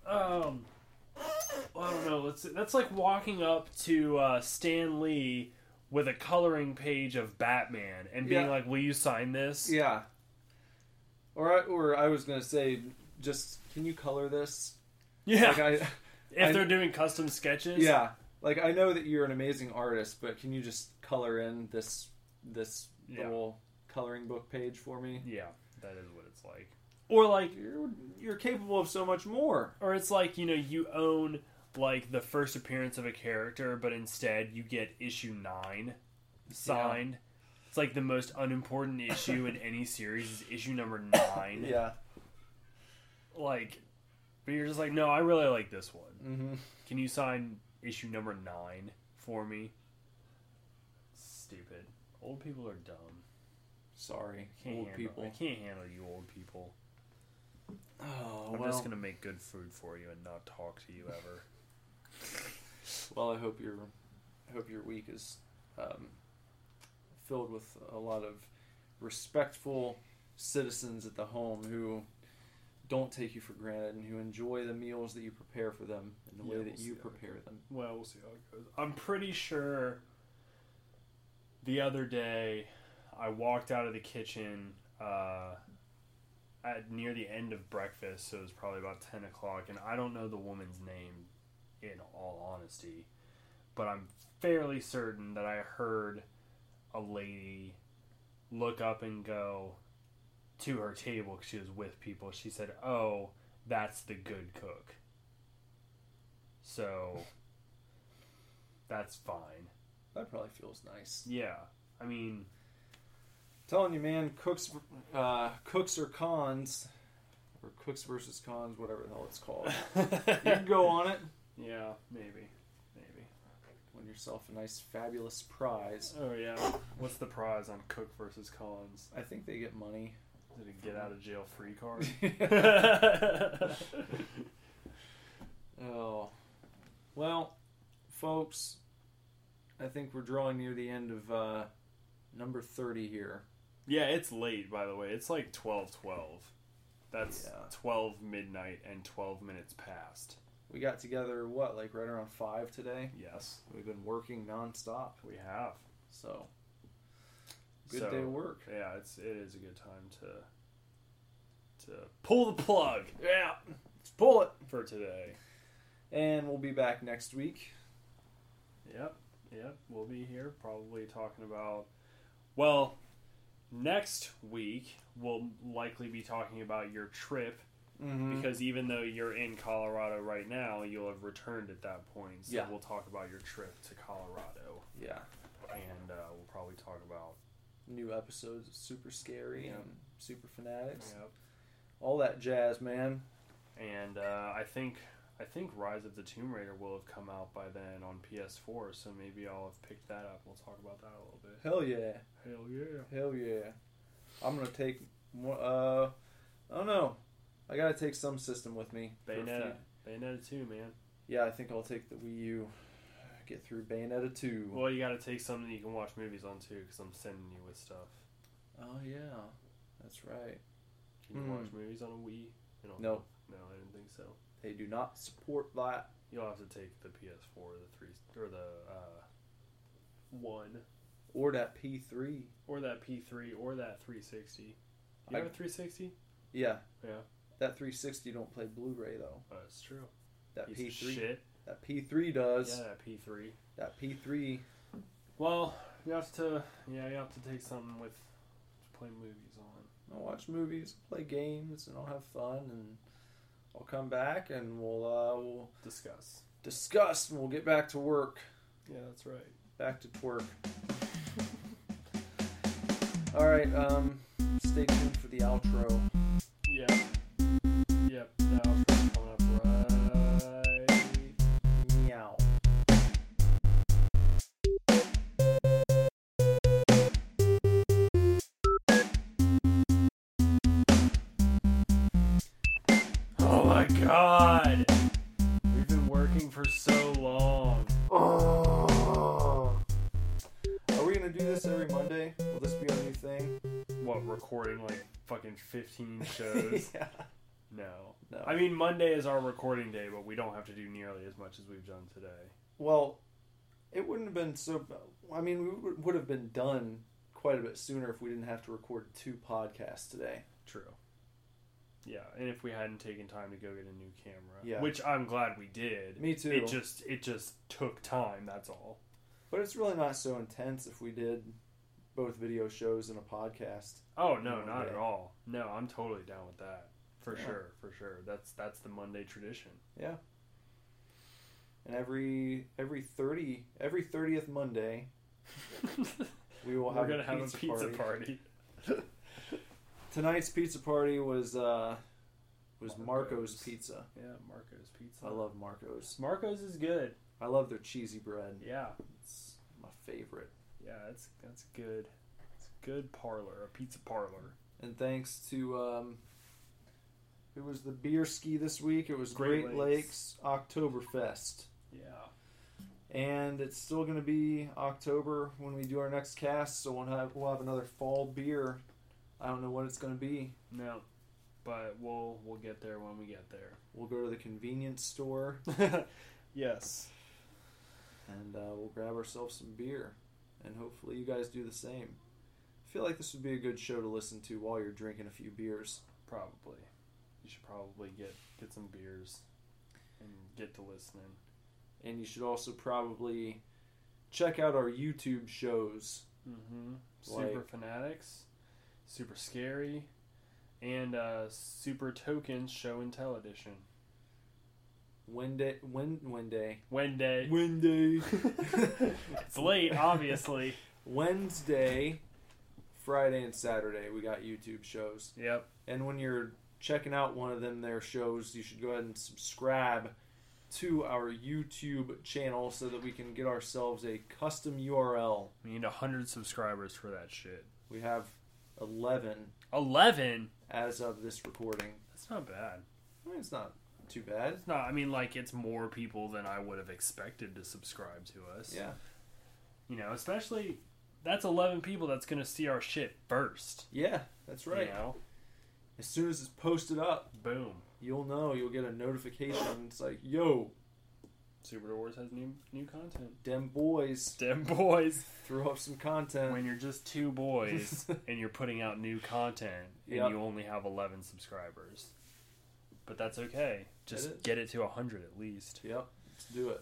Speaker 2: um, I don't know. Let's. That's like walking up to uh, Stan Lee with a coloring page of Batman and being
Speaker 1: Yeah.
Speaker 2: like, "Will you sign this?"
Speaker 1: yeah. Or I, or I was gonna say just can you color this?
Speaker 2: Yeah.
Speaker 1: Like I,
Speaker 2: if
Speaker 1: I-
Speaker 2: they're doing custom sketches.
Speaker 1: yeah. Like I know that you're an amazing artist, but can you just color in this this
Speaker 2: Yeah.
Speaker 1: little coloring book page for me?
Speaker 2: Yeah, that is what it's like. Or like
Speaker 1: You're you're capable of so much more.
Speaker 2: or it's like, you know, you own like the first appearance of a character, but instead you get issue 9 signed. It's like the most unimportant issue in any series is issue number 9.
Speaker 1: Yeah.
Speaker 2: Like but you're just like, "No, I really like this one."
Speaker 1: Mm-hmm.
Speaker 2: Can you sign issue number 9 for me? Stupid. Old people are dumb.
Speaker 1: Sorry,
Speaker 2: Can't
Speaker 1: old
Speaker 2: handle,
Speaker 1: people.
Speaker 2: I can't handle you old people.
Speaker 1: Oh
Speaker 2: I'm
Speaker 1: well.
Speaker 2: just gonna make good food for you and not talk to you ever.
Speaker 1: Well, I hope your I hope your week is um, filled with a lot of respectful citizens at the home who don't take you for granted and who enjoy the meals that you prepare for them and the
Speaker 2: Yeah,
Speaker 1: way
Speaker 2: we'll
Speaker 1: that you prepare them.
Speaker 2: Well, we'll see how it goes. I'm pretty sure the other day I walked out of the kitchen uh, at near the end of breakfast, so it was probably about ten o'clock, and I don't know the woman's name in all honesty, but I'm fairly certain that I heard a lady look up and go to her table because she was with people. She said, "Oh, that's the good cook." So that's fine.
Speaker 1: That probably feels nice.
Speaker 2: Yeah. I mean,
Speaker 1: telling you, man, cooks, uh, cooks or cons, or cooks versus cons, whatever the hell it's called. you can go on it,
Speaker 2: yeah, maybe. Maybe.
Speaker 1: Yourself a nice, fabulous prize.
Speaker 2: Oh, yeah. What's the prize on Cook versus Collins?
Speaker 1: I think they get money.
Speaker 2: Is it a get out of jail free card?
Speaker 1: Oh, well, folks, I think we're drawing near the end of uh, number thirty here.
Speaker 2: yeah, it's late, by the way. It's like 12 12. That's
Speaker 1: Yeah.
Speaker 2: 12 midnight and 12 minutes past.
Speaker 1: We got together what, like right around five today.
Speaker 2: Yes,
Speaker 1: We've been working nonstop,
Speaker 2: we have.
Speaker 1: so good
Speaker 2: So,
Speaker 1: day of work.
Speaker 2: Yeah, it's it is a good time to to pull the plug
Speaker 1: Yeah, let's pull it.
Speaker 2: for today.
Speaker 1: And we'll be back next week.
Speaker 2: Yep, yep. We'll be here probably talking about. Well, next week we'll likely be talking about your trip
Speaker 1: Mm-hmm.
Speaker 2: because even though you're in Colorado right now, you'll have returned at that point. So
Speaker 1: Yeah.
Speaker 2: we'll talk about your trip to Colorado,
Speaker 1: yeah,
Speaker 2: and uh, we'll probably talk about
Speaker 1: new episodes of Super Scary
Speaker 2: Yeah.
Speaker 1: and Super Fanatics,
Speaker 2: yep.
Speaker 1: all that jazz, man.
Speaker 2: And uh, I think I think Rise of the Tomb Raider will have come out by then on PS4, so maybe I'll have picked that up. We'll talk about that a little bit.
Speaker 1: Hell yeah.
Speaker 2: Hell yeah!
Speaker 1: Hell yeah. I'm gonna take more. uh I don't know. I gotta take some system with me.
Speaker 2: Bayonetta, Bayonetta 2, man.
Speaker 1: Yeah, I think I'll take the Wii U. Get through Bayonetta 2.
Speaker 2: Well, you got to take something you can watch movies on too, because I'm sending you with stuff.
Speaker 1: Oh yeah. That's right.
Speaker 2: Can you
Speaker 1: Hmm.
Speaker 2: watch movies on a Wii? You
Speaker 1: No.
Speaker 2: no, I didn't think so.
Speaker 1: They do not support that.
Speaker 2: You'll have to take the PS4, or the three, or the uh, one,
Speaker 1: Or that P3.
Speaker 2: or that P3, or that 360. You
Speaker 1: I-
Speaker 2: have a 360?
Speaker 1: Yeah.
Speaker 2: Yeah.
Speaker 1: That 360 don't play Blu-ray though.
Speaker 2: Oh, that's true.
Speaker 1: That
Speaker 2: Piece
Speaker 1: P3 that P3 does.
Speaker 2: Yeah, that P3.
Speaker 1: That P3
Speaker 2: Well, you have to, yeah, you have to take something with to play movies on.
Speaker 1: I'll watch movies, play games, and I'll have fun and I'll come back and we'll uh, we'll
Speaker 2: Discuss.
Speaker 1: discuss and we'll get back to work.
Speaker 2: Yeah, that's right.
Speaker 1: Back to twerk. All right, um, stay tuned for the outro.
Speaker 2: 15 shows?
Speaker 1: yeah.
Speaker 2: no.
Speaker 1: No.
Speaker 2: I mean, Monday is our recording day, but we don't have to do nearly as much as we've done today.
Speaker 1: Well, it wouldn't have been so. I mean, we would- would have been done quite a bit sooner if we didn't have to record two podcasts today.
Speaker 2: True. Yeah, and if we hadn't taken time to go get a new camera,
Speaker 1: Yeah.
Speaker 2: which I'm glad we did.
Speaker 1: Me too.
Speaker 2: It just it just took time. That's all.
Speaker 1: But it's really not so intense if we did both video shows and a podcast.
Speaker 2: Oh no, not
Speaker 1: day.
Speaker 2: at all. No, I'm totally down with that. For
Speaker 1: Yeah.
Speaker 2: sure, for sure. That's that's the Monday tradition.
Speaker 1: Yeah. And every every thirty every thirtieth Monday we will have We're
Speaker 2: gonna
Speaker 1: a
Speaker 2: have
Speaker 1: pizza
Speaker 2: a pizza
Speaker 1: party.
Speaker 2: party.
Speaker 1: Tonight's pizza party was uh was Marco's,
Speaker 2: Marco's.
Speaker 1: Pizza.
Speaker 2: Yeah, Marco's pizza.
Speaker 1: I love Marco's.
Speaker 2: Marco's is good.
Speaker 1: I love their cheesy bread.
Speaker 2: Yeah,
Speaker 1: It's my favorite.
Speaker 2: Yeah, that's that's good. It's a good parlor, a pizza parlor.
Speaker 1: And thanks to um it was the beer ski this week. It was
Speaker 2: Great
Speaker 1: Great,
Speaker 2: Lakes.
Speaker 1: Lakes Oktoberfest.
Speaker 2: Yeah,
Speaker 1: And it's still going to be October when we do our next cast, so we'll have we'll have another fall beer. I don't know what it's going to be.
Speaker 2: no, but we'll we'll get there when we get there.
Speaker 1: We'll go to the convenience store
Speaker 2: yes.
Speaker 1: and uh, we'll grab ourselves some beer, and hopefully you guys do the same. I feel like this would be a good show to listen to while you're drinking a few beers.
Speaker 2: Probably. You should probably get get some beers and get to listening.
Speaker 1: And you should also probably check out our YouTube shows.
Speaker 2: Mm-hmm.
Speaker 1: Like-
Speaker 2: Super fanatics, super scary, and uh, super tokens show and tell edition.
Speaker 1: Wednesday, Wed Wednesday,
Speaker 2: Wednesday.
Speaker 1: Wednesday,
Speaker 2: it's late, obviously.
Speaker 1: Wednesday, Friday, and Saturday. We got YouTube shows.
Speaker 2: Yep.
Speaker 1: And when you're checking out one of them their shows, you should go ahead and subscribe to our YouTube channel so that we can get ourselves a custom URL.
Speaker 2: We need hundred subscribers for that shit.
Speaker 1: We have 11
Speaker 2: Eleven.
Speaker 1: as of this recording.
Speaker 2: That's not bad.
Speaker 1: I mean, it's not too bad.
Speaker 2: It's not. I mean, like it's more people than I would have expected to subscribe to us.
Speaker 1: Yeah.
Speaker 2: You know, especially that's eleven people that's gonna see our shit first.
Speaker 1: Yeah, that's right.
Speaker 2: You know.
Speaker 1: As soon as it's posted up,
Speaker 2: Boom.
Speaker 1: you'll know. You'll get a notification. It's like, yo,
Speaker 2: Super Wars has new new content.
Speaker 1: dem boys,
Speaker 2: Dem boys.
Speaker 1: throw up some content.
Speaker 2: when you're just two boys and you're putting out new content and
Speaker 1: Yep.
Speaker 2: you only have 11 subscribers. But that's okay. Just
Speaker 1: It
Speaker 2: get it to 100 at least.
Speaker 1: Yep, let's do it.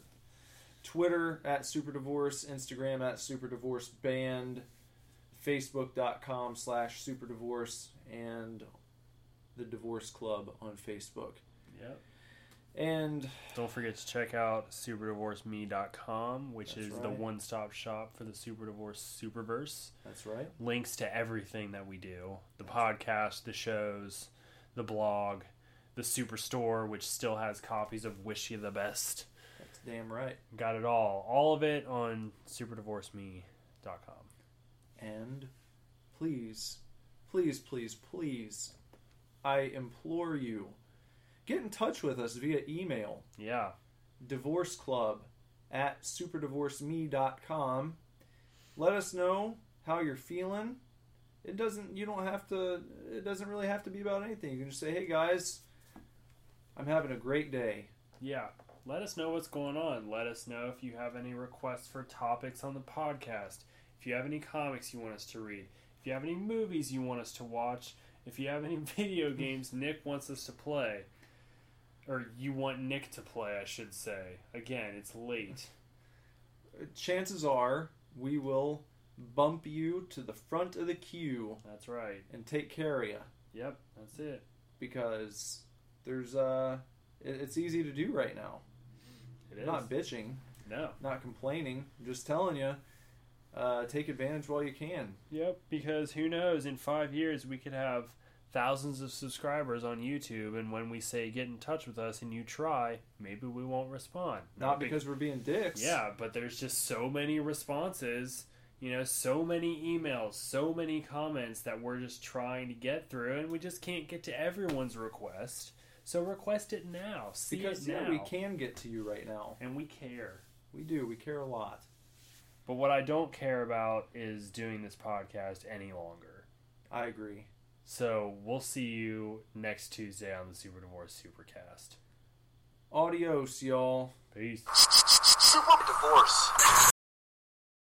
Speaker 1: Twitter at Super Divorce, Instagram at Super Divorce Band, Facebook.com slash Super Divorce, and the Divorce Club on Facebook.
Speaker 2: Yep.
Speaker 1: And
Speaker 2: Don't forget to check out superdivorceme.com, which is the one stop shop for the Super Divorce Superverse.
Speaker 1: that's right.
Speaker 2: Links to everything that we do the podcast, the shows, the blog, the Superstore, which still has copies of Wish You the Best.
Speaker 1: That's damn right.
Speaker 2: Got it all. All of it on superdivorceme.com.
Speaker 1: And please, please, please, please, I implore you, get in touch with us via email.
Speaker 2: Yeah.
Speaker 1: divorce club at superdivorceme.com let us know how you're feeling it doesn't you don't have to it doesn't really have to be about anything you can just say hey guys i'm having a great day
Speaker 2: Yeah. Let us know what's going on. Let us know if you have any requests for topics on the podcast. If you have any comics you want us to read. If you have any movies you want us to watch. If you have any video games Nick wants us to play. Or you want Nick to play, I should say. Again, it's late.
Speaker 1: Uh, chances are we will bump you to the front of the queue
Speaker 2: That's right.
Speaker 1: and take care of you
Speaker 2: Yep, that's it.
Speaker 1: because there's uh it- it's easy to do right now
Speaker 2: It is.
Speaker 1: not bitching
Speaker 2: no.
Speaker 1: not complaining I'm just telling you uh, take advantage while you can
Speaker 2: Yep, because who knows? In five years, we could have thousands of subscribers on YouTube, and when we say get in touch with us and you try, maybe we won't respond.
Speaker 1: Not
Speaker 2: be-
Speaker 1: because we're being dicks.
Speaker 2: Yeah, but there's just so many responses, you know, so many emails, so many comments that we're just trying to get through, and we just can't get to everyone's request. So request it now. See
Speaker 1: Because
Speaker 2: it
Speaker 1: yeah,
Speaker 2: now.
Speaker 1: we can get to you right now.
Speaker 2: and we care.
Speaker 1: We do. We care a lot.
Speaker 2: But what I don't care about is doing this podcast any longer.
Speaker 1: I agree.
Speaker 2: So we'll see you next Tuesday on the Super Divorce Supercast.
Speaker 1: Adios, y'all.
Speaker 2: Peace.
Speaker 4: Super Divorce.